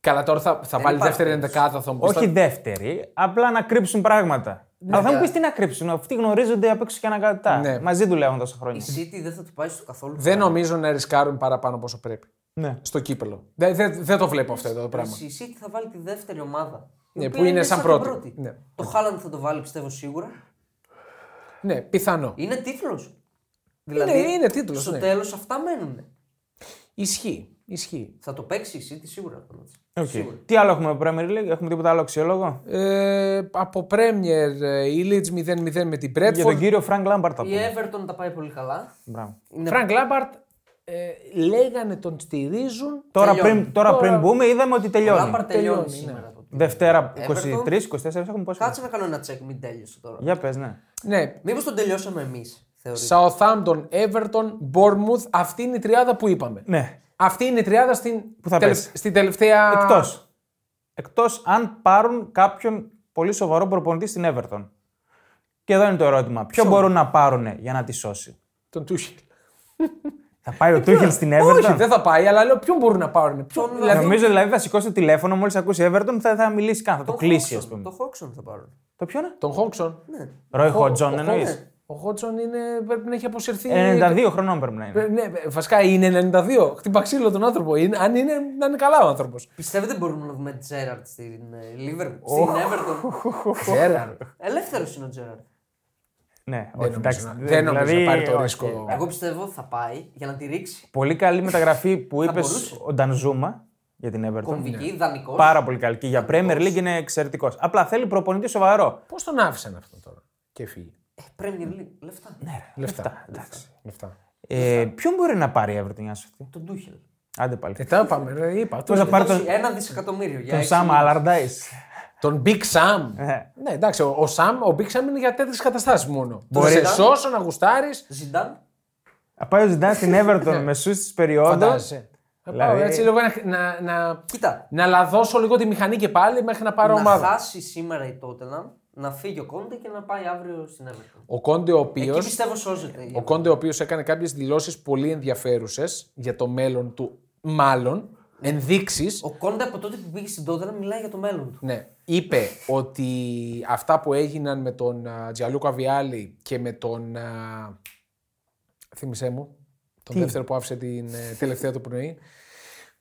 Καλά, τώρα θα, θα βάλεις υπάρχει δεύτερη περίπτωση. ενδεκάδα. Θα μου πεις, Όχι θα- δεύτερη, απλά να κρύψουν πράγματα. Αλλά θα μου πεις τι να κρύψουν. Αυτοί γνωρίζονται απ' έξω και ανακατά. Ναι. Μαζί δουλεύουν τόσα Η χρόνια. City δεν θα το πάει στο καθόλου Δεν χαλαρό. νομίζω να ρισκάρουν παραπάνω από όσο πρέπει. Ναι. Στο κύπελο. Δεν, δεν, δεν το βλέπω αυτό εδώ το πράγμα. Η City θα βάλει τη δεύτερη ομάδα. η Ναι, οποία που είναι σαν την πρώτη. Ναι. Το Χάλαντ θα το βάλει πιστεύω σίγουρα. Ναι, πιθανό. Είναι τίτλος. είναι τίτλος, Στο ναι. τέλος αυτά μένουν. Ισχύει. Ισχύει. Θα το παίξει η City σίγουρα. το ματς. Οκ. Σίγουρα. Τι άλλο έχουμε από Premier League, έχουμε τίποτα άλλο αξιόλογο; Ε, από Premier ε, η Leeds 0-0 με την Για τον Brentford. κύριο Φρανκ Λάμπαρντ θα Η πούμε. Everton τα πάει πολύ καλά. Μπράβο. Είναι Φρανκ Λάμπαρντ ε, λέγανε τον στηρίζουν. Τώρα, Τελειώνει. πριν, τώρα, Τώρα- πριν μπούμε, είδαμε ότι Ο τελειώνει. Λάμπαρντ τελειώνει τελειώνει, σήμερα. το τι. Δευτέρα Everton. 23-24 έχουμε πόσο. Κάτσε να κάνω ένα check, μην τέλειωσε τώρα. Για πες, ναι. Ναι, Μήπως τον τελειώσαμε εμείς. Southampton, Everton, Bournemouth. Αυτή είναι η τριάδα που είπαμε. Ναι. Αυτή είναι η τριάδα στην, Που θα πέσει. στην τελευταία. Εκτός. Εκτός αν πάρουν κάποιον πολύ σοβαρό προπονητή στην Everton. Και εδώ είναι το ερώτημα. Ποιο μπορούν να πάρουν για να τη σώσει; Τον Τούχελ. Θα πάει ο Τούχελ στην Everton; Όχι, δεν θα πάει, αλλά λέω ποιον μπορούν να πάρουν. Ποιον, δηλαδή, Νομίζω δηλαδή θα σηκώσει το τηλέφωνο μόλις ακούσει Everton θα, θα μιλήσει καν, θα το κλείσει ας πούμε. Το Χόξον θα πάρουν. Το ποιο είναι; τον Χότζον. Ρόι Χότζον ο- εννοείς; Ο Χότζον είναι, πρέπει να έχει αποσυρθεί. 92 χρονών πρέπει να είναι. Ε, Ναι, βασικά είναι 92. Χτύπα ξύλο τον άνθρωπο. Είναι, αν είναι, να είναι καλά ο άνθρωπος. Πιστεύετε μπορούμε να δούμε Τζέραρντ στην Λίβερπουλ, στην Everton; Τζέραρ. Ελεύθερος είναι ο Τζέραρντ. Ναι, Δεν όχι, εντάξει. νομίζω, να- δεν νομίζω δηλαδή, να πάρει το όχι. ρίσκο. Εγώ πιστεύω θα πάει για να τη ρίξει. Πολύ καλή μεταγραφή που είπες μπορούσε. ο Ντανζούμα για την Everton. Κομβική, δανεικός. Πάρα πολύ καλή. Και για Premier League είναι εξαιρετικός. Απλά θέλει προπονητή σοβαρό. Πώς τον άφησαν αυτό τώρα; Και φύγει. Premier League, λεφτά. Ναι, Λεφτά. εντάξει. Λεφτά. Ε, ποιον μπορεί να πάρει η Everton για να σωθεί. Τον Τούχελ. Άντε πάλι. Ε, τα είπαμε, ρε, είπα. Πώς θα πάρει τον, Ένα δισεκατομμύριο για τον έξι Sam μήνες. Allardyce. Τον Big Sam. Ε. Ναι, εντάξει, ο, ο Sam, ο Big Sam είναι για τέτοιες καταστάσεις μόνο. Μπορεί να να- σε σώσω, να γουστάρεις. Ζιντάν. Θα πάει ο Ζιντάν στην Everton μεσού της περίοδο. Φαντάζεσαι. Θα πάω Δηλαδή- έτσι λίγο να, να, να, Κοίτα, να λαδώσω λίγο τη μηχανή και πάλι μέχρι να πάρω να ομάδα. χάσει σήμερα η Tottenham, να φύγει ο Κόντε και να πάει αύριο στην Everton. Ο Κόντε ο οποίο. Εκεί πιστεύω σώζεται. η Ο Κόντε ο οποίος έκανε κάποιες δηλώσεις πολύ ενδιαφέρουσες για το μέλλον του, μάλλον ενδείξεις. Ο Κόντε από τότε που πήγε στην Tottenham μιλάει για το μέλλον του. Ναι, είπε ότι αυτά που έγιναν με τον α, Τζιαλούκα Βιάλη και με τον. α, Θύμησέ μου. Τον δεύτερο που άφησε την ε, τελευταία του πνοή.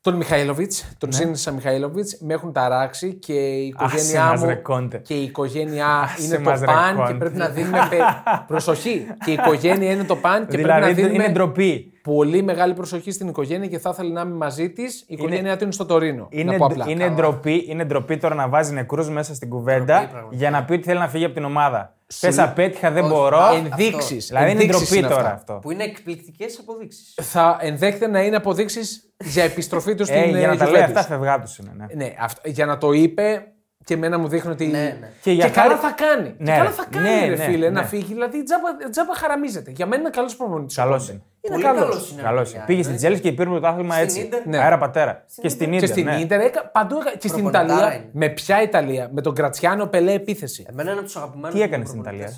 Τον Μιχαήλοβιτς, τον ναι. Μιχαήλοβιτς, με έχουν ταράξει και η Άσε οικογένειά μας, μου. ρε, Κόντε. Και η οικογένειά Άσε είναι μας, το ρε, παν και Κόντε. πρέπει να δίνουμε. πε- προσοχή. Και η οικογένεια είναι το παν και πρέπει να Δηλαδή δίνουμε είναι ντροπή. πολύ μεγάλη προσοχή στην οικογένεια και θα ήθελε να είμαι μαζί της. Η οικογένειά του είναι στο Τωρίνο. Είναι, να πω απλά. είναι, ντροπή, είναι ντροπή τώρα να βάζει νεκρούς μέσα στην κουβέντα πραγματικά. για να πει ότι θέλει να φύγει από την ομάδα. Πε απέτυχα, δεν μπορώ. Ενδείξεις. Δηλαδή είναι ντροπή τώρα αυτό. Που είναι εκπληκτικές αποδείξεις. Θα ενδέχεται να είναι αποδείξεις για επιστροφή τους στην Ε, για να τα Juventus. λέει αυτά, φευγά τους είναι. Ναι. Ναι, αυτό, για να το είπε και εμένα μου δείχνει ότι. Ναι, ναι. Και, Και για καλά χάρη- θα κάνει. Ναι, και καλά ρε. θα κάνει, Ναι, ρε ναι, φίλε, ναι. να φύγει. Δηλαδή τζάμπα, τζάμπα χαραμίζεται. Για μένα είναι καλός προπονητής. Καλός είναι. Είναι Πολύ καλός. καλός είναι. Καλός. παιδιά, Πήγε ναι. στην Τσέλσι και πήρε πρωτάθλημα Στην έτσι. Ίντερ. Ναι. Αέρα πατέρα. Και στην Και Ίντερ. στην ναι. Ίντερ, έκα- παντού έκα- και στην Προπονητάρα Ιταλία. είναι. Με ποια Ιταλία, με τον Γκρατσιάνο Πελέ επίθεση. Εμένα είναι από τους αγαπημένους. Τι έκανες στην Ιταλία;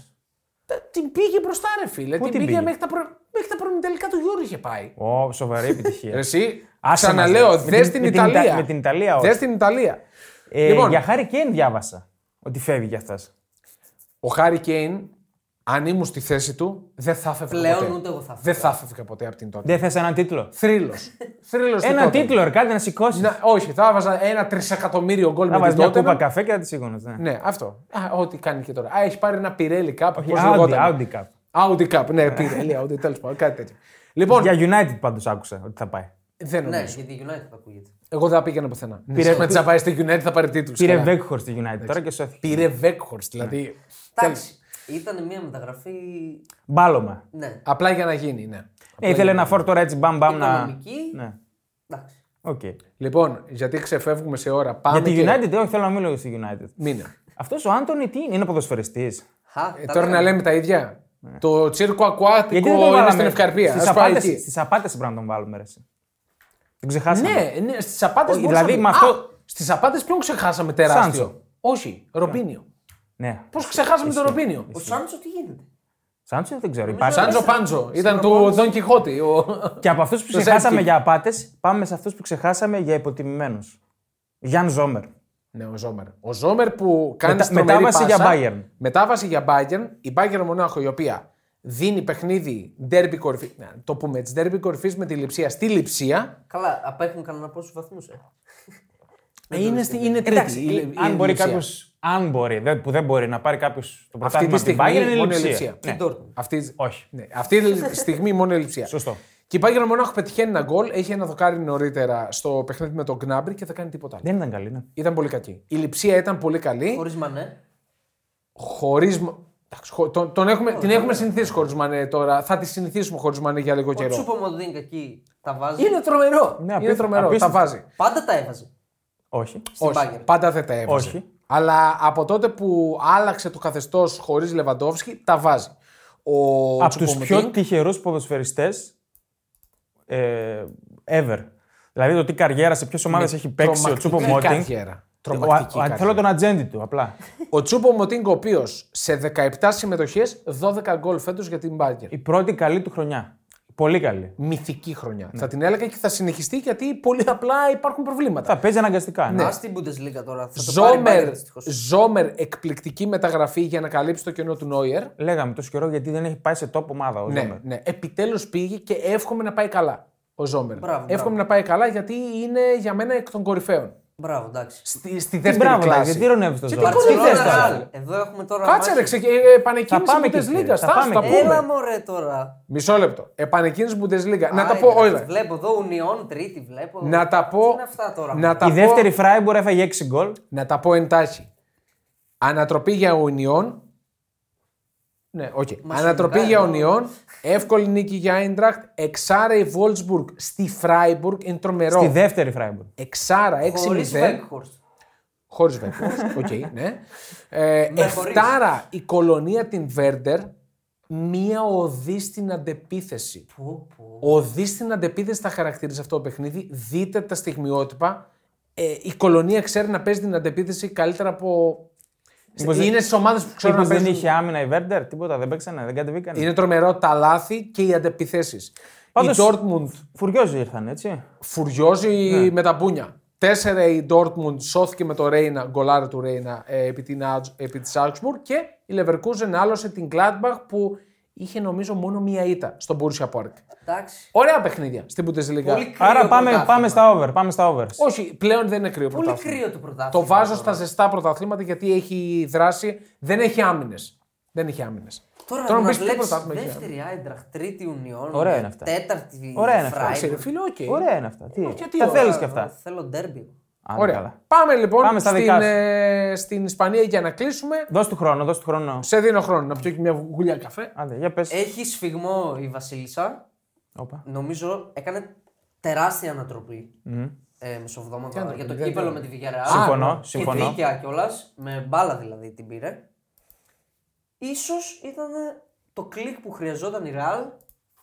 Τα- Την πήγε μπροστά, ρε φίλε. Πού την την πήγε, πήγε; μέχρι τα, προ... μέχρι τα προμητελικά του Γιώργου είχε πάει. Ω, σοβαρή επιτυχία. Εσύ, Άσε μας, ξαναλέω, ρε. δες Με την- την με την Ιτα- Ιταλία. με την Ιταλία, όχι. Δε την Ιταλία. Ε, Λοιπόν. Για Χάρη Κέιν διάβασα ότι φεύγει για αυτά. Ο Χάρη Κέιν, αν ήμουν στη θέση του, δεν θα έφευγα Πλέον ποτέ. ούτε εγώ θα Δεν θα έφευγα ποτέ από την τότε. Δεν θες έναν τίτλο; Θρύλος. Θρύλος του Ένα τότε. τίτλο, ρε, κάτι να σηκώσεις. Να, όχι, θα έβαζα ένα τρισεκατομμύριο γκολ Να με βάζει την μια τότε. κούπα καφέ και θα τη σήκωνε. Ναι. Ναι, αυτό. Α, ό,τι κάνει και τώρα. Α, έχει πάρει ένα Pirelli κάπου. Πώς Audi, λεγόταν. Audi Cup. Audi Cup. Ναι, Pirelli, Audi, τέλος πάντων. Κάτι τέτοιο. Λοιπόν, Για United πάντως άκουσα ότι θα πάει. δεν Ναι, νομίζω. γιατί η United ακούγεται. Εγώ δεν θα πήγαινα πουθενά. Πήρε- Πήρε με τι να πάει στη United θα πάρει τίτλους. Πήρε Βέγκχορστ στη United τώρα και σώθηκε. Πήρε Βέγκχορστ. Δηλαδή. Εντάξει. Ήταν μια μεταγραφή. Μπάλωμα. Ναι. Απλά για να γίνει, ναι. Ε, ήθελε ένα φορ τώρα έτσι μπαμ μπαμ να. Οικονομική. Ναι. Εντάξει. Οκ. Λοιπόν, γιατί ξεφεύγουμε σε ώρα. Πάμε Για τη και... United, όχι, θέλω να μιλήσω στη United. Μείνε. Αυτός ο Άντωνη τι είναι, είναι ποδοσφαιριστής. Χα, Ε, τα τώρα λέγαμε. να λέμε τα ίδια. Το τσίρκο ακουάτικο Γιατί δεν τον είναι βάλαμε; στην Ευκαρπία. Στις Ας πάει απάτες, εκεί. στις απάτες πρέπει να τον βάλουμε. Ρε. Εσύ. Την ξεχάσαμε. Ναι, ναι στις απάτε Όχι, δηλαδή με αυτό- Στις απάτε ποιον ξεχάσαμε τεράστιο; Σάντσο. Όχι, Ρομπίνιο. Ναι. Πώς ξεχάσαμε τον Ρομπίνιο. Ο Σάντσο τι γίνεται; Σάντσο δεν ξέρω. Υπάρχει. Σάντζο Πάντζο. Ήταν του Δον Κιχώτη. ο- Και από αυτούς που Το ξεχάσαμε Ζέτσκι. για απάτες, πάμε σε αυτούς που ξεχάσαμε για υποτιμημένους. Γιάν Ζόμερ. Ναι, ο Ζόμερ. Ο Ζόμερ που κάνει Μετα- στρομερή μετάβαση πάσα, για Bayern. Μετάβαση για Bayern. Η Bayern Μονάχο η οποία δίνει παιχνίδι ντέρμπι κορυφή. Να το πούμε έτσι. Ντέρμπι κορυφής με τη λειψία στη λειψία. Καλά, απέχουν κανένα πόσου βαθμούς. Ε. Ε, είναι, στη- είναι τρίτη. Εντάξει, η- η αν μπορεί Λειψία. κάποιο. Αν μπορεί, δεν- που δεν μπορεί να πάρει κάποιος το Αυτή πρωτάθλημα τη από την στιγμή Bayern είναι η μόνο η λειψία. λειψία. Ναι. Dortmund. Αυτή, Όχι. ναι, αυτή τη στιγμή μόνο η λειψία. Σωστό. Και η Bayern Μονάχο πετυχαίνει ένα γκολ, έχει ένα δοκάρι νωρίτερα στο παιχνίδι με τον Γκνάμπρι και θα κάνει τίποτα άλλο. Δεν ήταν καλή, ναι. Ήταν πολύ κακή. Η λειψία ήταν πολύ καλή. Χωρίς μανέ. Χωρίς. Τον, τον έχουμε, την έχουμε συνηθίσει χωρίς μανέ τώρα. Θα τη συνηθίσουμε χωρίς μανέ για λίγο Ο καιρό. Τσούπο Μοντίνγκ εκεί τα βάζει. Είναι τρομερό. Ναι, είναι απίστευτο, τρομερό. απίστευτο. Τα βάζει. Πάντα τα έβαζε. Όχι. Στην Όχι, Bayern. πάντα δεν τα έβαζε. Όχι. Αλλά από τότε που άλλαξε το καθεστώς χωρίς Λεβαντόφσκι, τα βάζει. Ο από τους Τσουπομετίνγκ- πιο τυχερούς ποδοσφαιριστές ε, ever. Δηλαδή το τι καριέρα σε ποιες ομάδες έχει παίξει ο Τσούπο τρομακτική Μότινγκ. καριέρα. Ο, Τρομακτική ο, καριέρα. θέλω τον ατζέντη του απλά. Ο Τσούπο Μοτίνγκ, ο οποίος σε 17 συμμετοχές, 12 γκολ φέτος για την Μπάγκερ. Η πρώτη καλή του χρονιά. Πολύ καλή. Μυθική χρονιά. Ναι. Θα την έλεγα και θα συνεχιστεί γιατί πολύ απλά υπάρχουν προβλήματα. Θα παίζει αναγκαστικά. Ναι. Α στην Bundesliga τώρα. Θα το πάρει η Bayern, Ζόμερ, δυστυχώς. Ζόμερ, εκπληκτική μεταγραφή για να καλύψει το κενό του Νόιερ. Λέγαμε τόσο καιρό γιατί δεν έχει πάει σε top ομάδα ο Ναι, Ζόμερ. ναι. Επιτέλους πήγε και εύχομαι να πάει καλά ο Ζόμερ. Μπράβο, εύχομαι μπράβο. να πάει καλά γιατί είναι για μένα εκ των κορυφαίων. Μπράβο, εντάξει. Στη, στη Τι δεύτερη μπράβο, κλάση. γιατί ρωνεύει το Και Ζόμερ. τι Τι κορυφαίο θες είναι, τώρα. ρε. Εδώ έχουμε τώρα. Κάτσε ρε, μάχη. ξεκι... ε, επανεκκίνηση Θα πάμε εκεί, Bundesliga. κύριε, θα Στάσου, πάμε τα εκεί. πούμε. Έλα μωρέ τώρα. Μισό λεπτό. Επανεκκίνηση Bundesliga. Να τα Άι, πω εντάξει, όλα. Βλέπω εδώ Union τρίτη, βλέπω. Να τα πω. Τι είναι αυτά τώρα; Να τα Η πω- δεύτερη Φράιμπουργκ έφαγε 6 γκολ. Να τα πω εν τάχει. Ανατροπή για Ουνιόν. Ναι, οκ. Μας Ανατροπή συνδάει για εδώ. Ουνιόν. Εύκολη νίκη για Άιντραχτ. Εξάρα η Βόλσμπουργκ στη Φράιμπουργκ. Είναι τρομερό. Στη δεύτερη Φράιμπουργκ. Εξάρα, 6-0. Χωρίς Weghorst. Χωρίς βέβαια. Οκ, ναι. Ε, Με χωρίς. εφτάρα η Κολωνία την Βέρντερ. Μία οδή στην αντεπίθεση. Πω, πω. Οδή στην αντεπίθεση θα χαρακτηρίζει αυτό το παιχνίδι. Δείτε τα στιγμιότυπα. Ε, η κολονία ξέρει να παίζει την αντεπίθεση καλύτερα από. Μήπως είναι δεν- στις ομάδες που ξέρουν να Μήπως δεν παίζουν. είχε άμυνα η Βέρντερ, τίποτα, δεν παίξανε, δεν κατεβήκανε. Είναι τρομερό τα λάθη και οι αντεπιθέσεις. Πάντως- Η Dortmund Φουριόζοι ήρθαν, έτσι. φουριόζει Ναι. με τα μπούνια. Τέσσερα η Dortmund σώθηκε με το Ρέινα, γκολάρα του Ρέινα ε, επί, την, Άτζ- επί της Augsburg και η Leverkusen άλωσε την Gladbach που είχε νομίζω μόνο μία ήττα στον Borussia Park. Εντάξει. Ωραία παιχνίδια στην Bundesliga. Πολύ κρύο Άρα πάμε, πρωτάθλημα. πάμε στα over. Πάμε στα over. Όχι, πλέον δεν είναι κρύο Πολύ πρωτάθλημα. κρύο το πρωτάθλημα. Το βάζω τώρα. στα ζεστά πρωταθλήματα γιατί έχει δράση. Δεν έχει άμυνες. Δεν έχει άμυνες. Τώρα, Τώρα να μου πεις τι βλέπεις πρωτάθλημα έχει δεύτερη Άιντραχτ, τρίτη Ουνιόν, Ωραία είναι αυτά. τέταρτη Ωραία είναι αυτά. Freiburg. Ξέρε, φίλε, οκ. Ωραία είναι αυτά. Τι, γιατί τα ωραία, θέλεις και αυτά. Θέλω ντέρμπι. Άντε, Ωραία. καλά. Πάμε λοιπόν Πάμε στα στην, δικά σου. ε, στην Ισπανία για να κλείσουμε. Δώσ' του χρόνο, δώσ' του χρόνο. Σε δίνω χρόνο να πιω και μια γουλιά καφέ. Άντε, για πες. Έχει σφιγμό η Βασίλισσα. Όπα. Νομίζω έκανε τεράστια ανατροπή. Ε, μεσοβδόματα ανατροπή, για το δεν κύπελο το- με τη Villarreal. Συμφωνώ, Και συμφωνώ. δίκαια κιόλας. Με μπάλα δηλαδή την πήρε. Ίσως ήταν το κλικ που χρειαζόταν η Real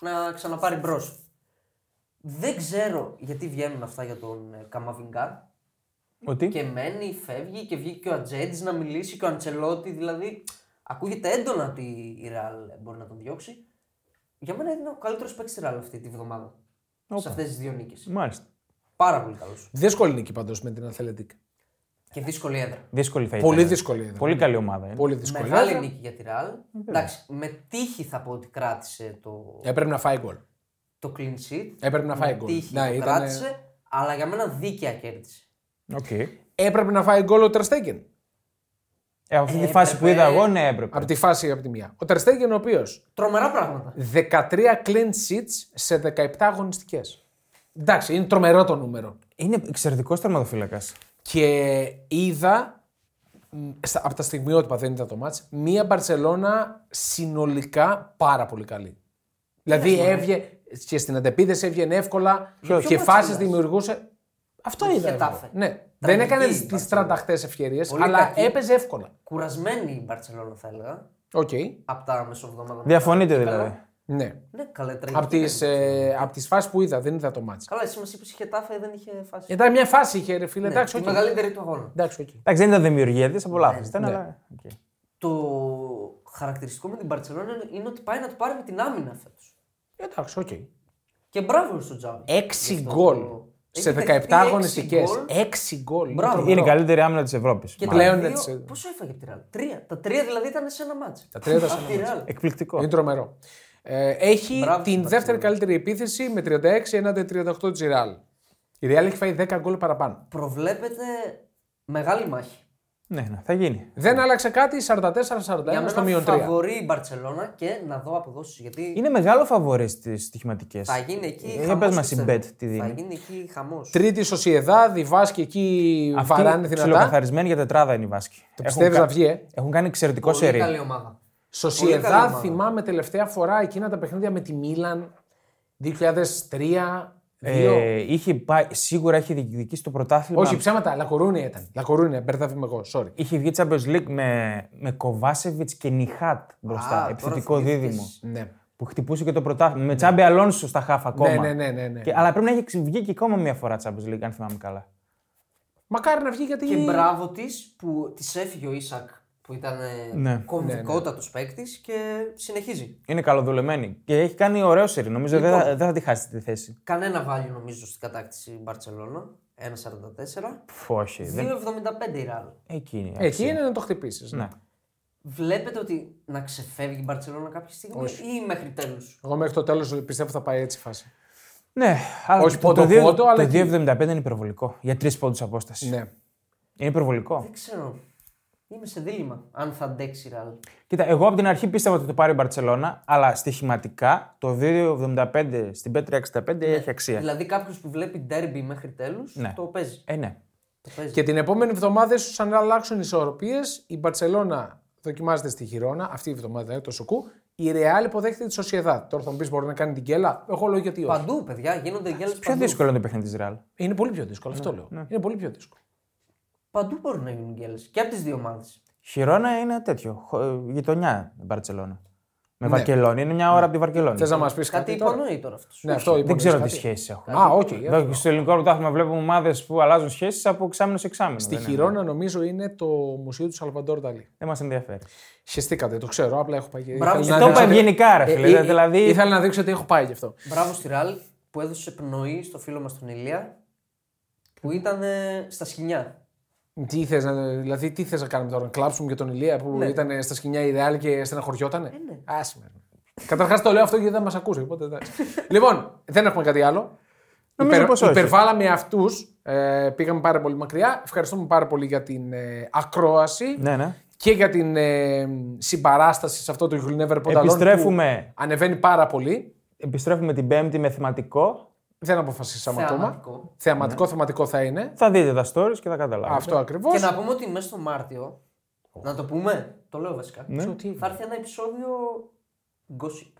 να ξαναπάρει μπρος. Δεν ξέρω γιατί βγαίνουν αυτά για τον ε, Καμαβιγκά. Ότι; Και μένει, φεύγει και βγήκε και ο Ατζέντης να μιλήσει και ο Αντσελότη. Δηλαδή, ακούγεται έντονα ότι η Ρεάλ μπορεί να τον διώξει. Για μένα είναι ο καλύτερος παίκτης της Ρεάλ αυτή τη βδομάδα. Σε αυτές τις δύο νίκες. Μάλιστα. Πάρα πολύ καλός. Δύσκολη νίκη πάντως με την Αθλητική. Και δύσκολη έδρα. Δύσκολη θα ήταν. Πολύ δύσκολη έδρα. Πολύ καλή ομάδα είναι. Πολύ δύσκολη. Μεγάλη έδρα. νίκη για τη Ρεάλ. Εντάξει, με τύχη θα πω ότι κράτησε το, Έπρεπε να φάει γκολ. το clean sheet. Έπρεπε να φάει με γκολ. τύχη Ναι, το ήτανε- κράτησε, αλλά για μένα δίκαια κέρδισε. Οκ. Έπρεπε να φάει γκολ ο Τερ Στέγκεν. Ε, από αυτή τη φάση που Έπρεπε. είδα εγώ, ναι, έπρεπε. Από τη φάση από τη μία. Ο Τερ Στέγκεν ο οποίος Τρομερά πράγματα. 13 clean sheets σε 17 αγωνιστικές. Εντάξει, είναι τρομερό το νούμερο. Είναι εξαιρετικός τερματοφύλακας. Και είδα, μ, στα- από τα στιγμιότυπα δεν είδα το ματς, μία Μπαρσελόνα συνολικά πάρα πολύ καλή. Δηλαδή έβγε και στην αντεπίθεση έβγαινε εύκολα ποιο και ματς φάσεις μιλάς; δημιουργούσε. Αυτό Με τη είδα. Χετάφε. εγώ. Ναι. Δεν Τραγική έκανε η τις Μπαρσελόνα. τρανταχτές ευκαιρίες, Πολύ αλλά κακή. έπαιζε εύκολα. Κουρασμένη η Μπαρσελόνα θα έλεγα. Οκ. Από τα μεσοβδόματα. Διαφωνείτε Καλά. δηλαδή. Ναι. Ναι, καλά, τραγική. Από τις, ε, απ' τις φάσεις που είδα, δεν είδα το μάτς. Καλά, εσύ μας είπες η Χετάφε δεν είχε φάση. Ήταν μια φάση είχε ρε φίλε, Ναι, εντάξει, τη οκ. μεγαλύτερη του αγώνα. Εντάξει, οκ. Εντάξει, δεν ήταν δημιουργία τη, από λάθος ήταν, ναι. αλλά. οκ. το χαρακτηριστικό με την Μπαρσελόνα είναι ότι πάει να το πάρει με την άμυνα φέτος. Εντάξει, οκ. Και μπράβο στον Τζάβι. Έξι Γι' αυτό γκολ το- σε Έχει 17 δεχτεί έξι αγωνιστικές. γκολ. Έξι γκολ. Μπράβο. Είναι η καλύτερη άμυνα της Ευρώπης. Και Πλέον τα έτσι. δύο, πόσο έφαγε από τη Ρεάλ; Τρία. Τα τρία δηλαδή ήταν σε ένα μάτσο. Τα τρία ήταν σε Από ένα τη μάτς. Real. Εκπληκτικό. Είναι τρομερό. Ε, έχει Μπράβο την στην δεύτερη Barcelona. καλύτερη επίθεση με 36 έναντι 38 της Real. Η Real έχει φάει 10 γκολ παραπάνω. Προβλέπεται μεγάλη μάχη. Ναι, ναι, θα γίνει. Δεν άλλαξε κάτι 44-41 Για στο μένα μείον 3. φαβορεί η Μπαρσελόνα και να δω αποδόσεις. Γιατί Είναι μεγάλο φαβορή στις στοιχηματικές. θα γίνει εκεί. Για χαμός, πες μας η πιστεύω. bet τι δίνει. Θα γίνει εκεί χαμός. Τρίτη Σοσιεδάδ, η Βάσκη εκεί βαράνε δυνατά. ψιλοκαθαρισμένη για τετράδα είναι η Βάσκη. Το πιστεύεις να βγει, ε; Έχουν κάνει εξαιρετικό Πολύ σερί. καλή ομάδα. Πολύ καλή Σοσιεδάδ ομάδα. θυμάμαι τελευταία φορά εκείνα τα παιχνίδια με τη Μίλαν 2003. Ε, είχε πάει, σίγουρα έχει διεκδικήσει το πρωτάθλημα. Όχι, ψέματα, Λακορούνια ήταν. Λακορούνια, μπερδεύομαι εγώ, sorry. Είχε βγει Champions League με, με Κοβάσεβιτ και Νιχάτ μπροστά. Α, τώρα επιθετικό θυμήθηκες. δίδυμο. Ναι. Που χτυπούσε και το πρωτάθλημα. Με Τσάμπε Αλόνσο στα χάφ ακόμα. Ναι, ναι, ναι, ναι, ναι. Και, αλλά πρέπει να έχει βγει και ακόμα μια φορά Champions League, αν θυμάμαι καλά. Μακάρι να βγει γιατί. Και μπράβο της που της έφυγε ο Ισακ που ήταν Ναι. κομβικότατος παίκτης και συνεχίζει. Είναι καλοδουλεμένη και έχει κάνει ωραίο σερί. Νομίζω δεν, θα, δεν θα τη χάσει τη θέση. Κανένα value νομίζω στην κατάκτηση η Μπαρσελόνα. 1,44. Φου, Όχι. Δεν... 2,75 η Ραλ. Εκεί είναι. η Εκεί αξία. είναι να το χτυπήσεις. Ναι. Βλέπετε ότι να ξεφεύγει η Μπαρσελόνα κάποια στιγμή ή μέχρι τέλους; Εγώ μέχρι το τέλος πιστεύω θα πάει έτσι η φάση. Ναι, αλλά Όχι το, πόντο, το, δύο- πόντο, αλλά το εκεί. 2,75 είναι υπερβολικό. Για τρεις πόντους απόστασης. Ναι. Είναι υπερβολικό. Δεν ξέρω. Είμαι σε δίλημα αν θα αντέξει η Ραλ. Κοίτα, εγώ από την αρχή πίστευα ότι το πάρει η Μπαρσελόνα, αλλά στοιχηματικά το 2,75 στην Πέτρια 65 έχει αξία. Δηλαδή κάποιος που βλέπει ντέρμπι μέχρι τέλους Ναι. το παίζει. Ε, ναι. Το παίζει. Και την επόμενη εβδομάδα, ίσως αν αλλάξουν οι ισορροπίες, η Μπαρσελόνα δοκιμάζεται στη Χιρόνα, αυτή η εβδομάδα είναι το Σουκού. Η Ρεάλ υποδέχεται τη Σοσιεδά. Τώρα θα μου πεις: Μπορεί να κάνει την κέλα. Εγώ λέω γιατί όχι. Παντού, παιδιά, γίνονται γκέλε Πιο παντού. δύσκολο είναι το παιχνίδι της Ρεάλ. Είναι πολύ πιο δύσκολο, αυτό λέω. Είναι πολύ πιο δύσκολο. Παντού μπορούν να γίνουν γκέλες. Και από τις δύο ομάδες. Χιρόνα είναι τέτοιο. χω- ε, Γειτονιά η Μπαρσελόνα. Με Βαρκελόνη. Είναι μια ώρα από τη Βαρκελόνη. Θες να μας πεις κάτι. Κάτι τώρα; υπονοεί τώρα αυτός. Ναι, αυτό Δεν υπονοείς ξέρω τι κάτι. σχέσεις έχουν. Α, οκ. Εδώ στο ελληνικό πρωτάθλημα βλέπουμε ομάδες που αλλάζουν σχέσεις από εξάμηνο σε εξάμηνο. Στη Δεν είναι- Χιρόνα νομίζω είναι το μουσείο του Σαλβαντόρ Νταλή. Δεν μας ενδιαφέρει. Χεστήκατε, το ξέρω, απλά έχω πάει. Μπράβο, Ήθελα και να Το είπα δείξω- ευγενικά, ρε Ε, φίλε. ε, δηλαδή. Ήθελα να δείξω ότι έχω πάει γι' αυτό. Μπράβο στη Ρεάλ που έδωσε πνοή στο φίλο μας τον Ηλία που ήταν ε, στα σχοινιά. Τι θες, να, δηλαδή, τι θες να κάνουμε τώρα, να κλάψουμε για τον Ηλία που ήταν στα σχοινιά η Ρεάλ και στεναχωριότανε; Ε, ναι. Άσε με. Καταρχάς το λέω αυτό γιατί δεν μας ακούσει. Οπότε, εντάξει. λοιπόν, δεν έχουμε κάτι άλλο. Νομίζω πως όχι. υπερβάλαμε αυτούς. Ε, πήγαμε πάρα πολύ μακριά. Ευχαριστούμε πάρα πολύ για την ε, ακρόαση Ναι, ναι. και για την ε, συμπαράσταση σε αυτό το You'll Never Put Alone Επιστρέφουμε. που ανεβαίνει πάρα πολύ. Επιστρέφουμε την Πέμπτη με θεματικό. Δεν αποφασίσαμε ακόμα. Θεαματικό. Θεαματικό, θεματικό θα είναι. Θα δείτε τα stories και θα καταλάβετε. Αυτό ακριβώς. Και να πούμε ότι μέσα στο Μάρτιο. Να το πούμε, το λέω βασικά. Ναι. Θα έρθει ένα επεισόδιο gossip.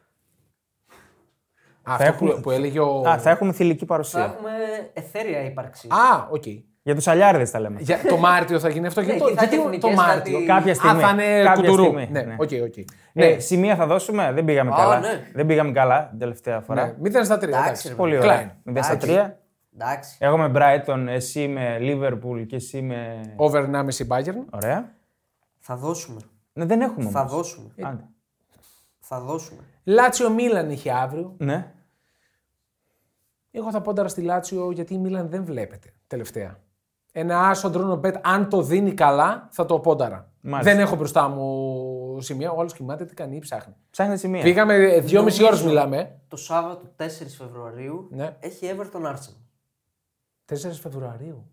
Αυτό έχουμε- που, που έλεγε ο. Α, θα έχουμε θηλυκή Θα παρουσία. έχουμε εθέρια ύπαρξη. Α, οκ. Για τους αλλιάρδε τα λέμε. Για το Μάρτιο θα γίνει αυτό. γιατί εκεί το, θα γιατί έχει το εθνικές, Μάρτιο; κάτι- Κάποια στιγμή. Α, θα είναι Κάποια κουντουρού. στιγμή, Ναι, ναι. οκ, οκ. Ναι. Ναι, σημεία θα δώσουμε. Δεν πήγαμε Α, καλά. ναι. Δεν πήγαμε καλά την τελευταία φορά. ναι. 0 στα 3. Εντάξει, Εντάξει. ρε, Πολύ Κλάιν. ωραία. 0 στα Εντάξει. 3. Εντάξει. Εγώ με Brighton, εσύ με Liverpool και εσύ με. Over 1,5 Bayern. Ωραία. Θα δώσουμε. Ναι, δεν έχουμε Θα όμως. δώσουμε. Άντε. Θα δώσουμε. Λάτσιο Μίλαν είχε αύριο. Ναι. Εγώ θα πόνταρα στη Λάτσιο γιατί η Μίλαν δεν βλέπετε τελευταία. Ένα άσο ντρόνο μπετ, αν το δίνει καλά, θα το πόνταρα. Μάλιστα. Δεν έχω μπροστά μου σημεία. Ο άλλος κοιμάται, τι κάνει, ψάχνει. Ψάχνει σημεία. Πήγαμε ε, δυόμιση ώρες Νομίζω μιλάμε. Το Σάββατο 4 Φεβρουαρίου Ναι. έχει Everton Arsenal. 4 Φεβρουαρίου;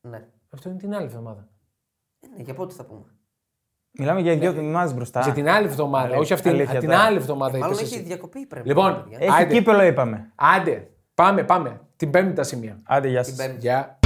Ναι. Αυτό είναι την άλλη εβδομάδα. Ε, ναι, για πότε θα πούμε; Μιλάμε για δύο εβδομάδες μπροστά. Για την άλλη εβδομάδα, αλήθεια- όχι αυτή. αλήθεια την τώρα. άλλη εβδομάδα Μάλλον είπες έχει εσύ. διακοπή πρέπει. Λοιπόν, παιδιά. Έχει Άντε. κύπελο, είπαμε. Άντε, πάμε, πάμε. Την πέμπτη τα σημεία. Άντε, γεια Την σας. Πέμπτη. Γεια.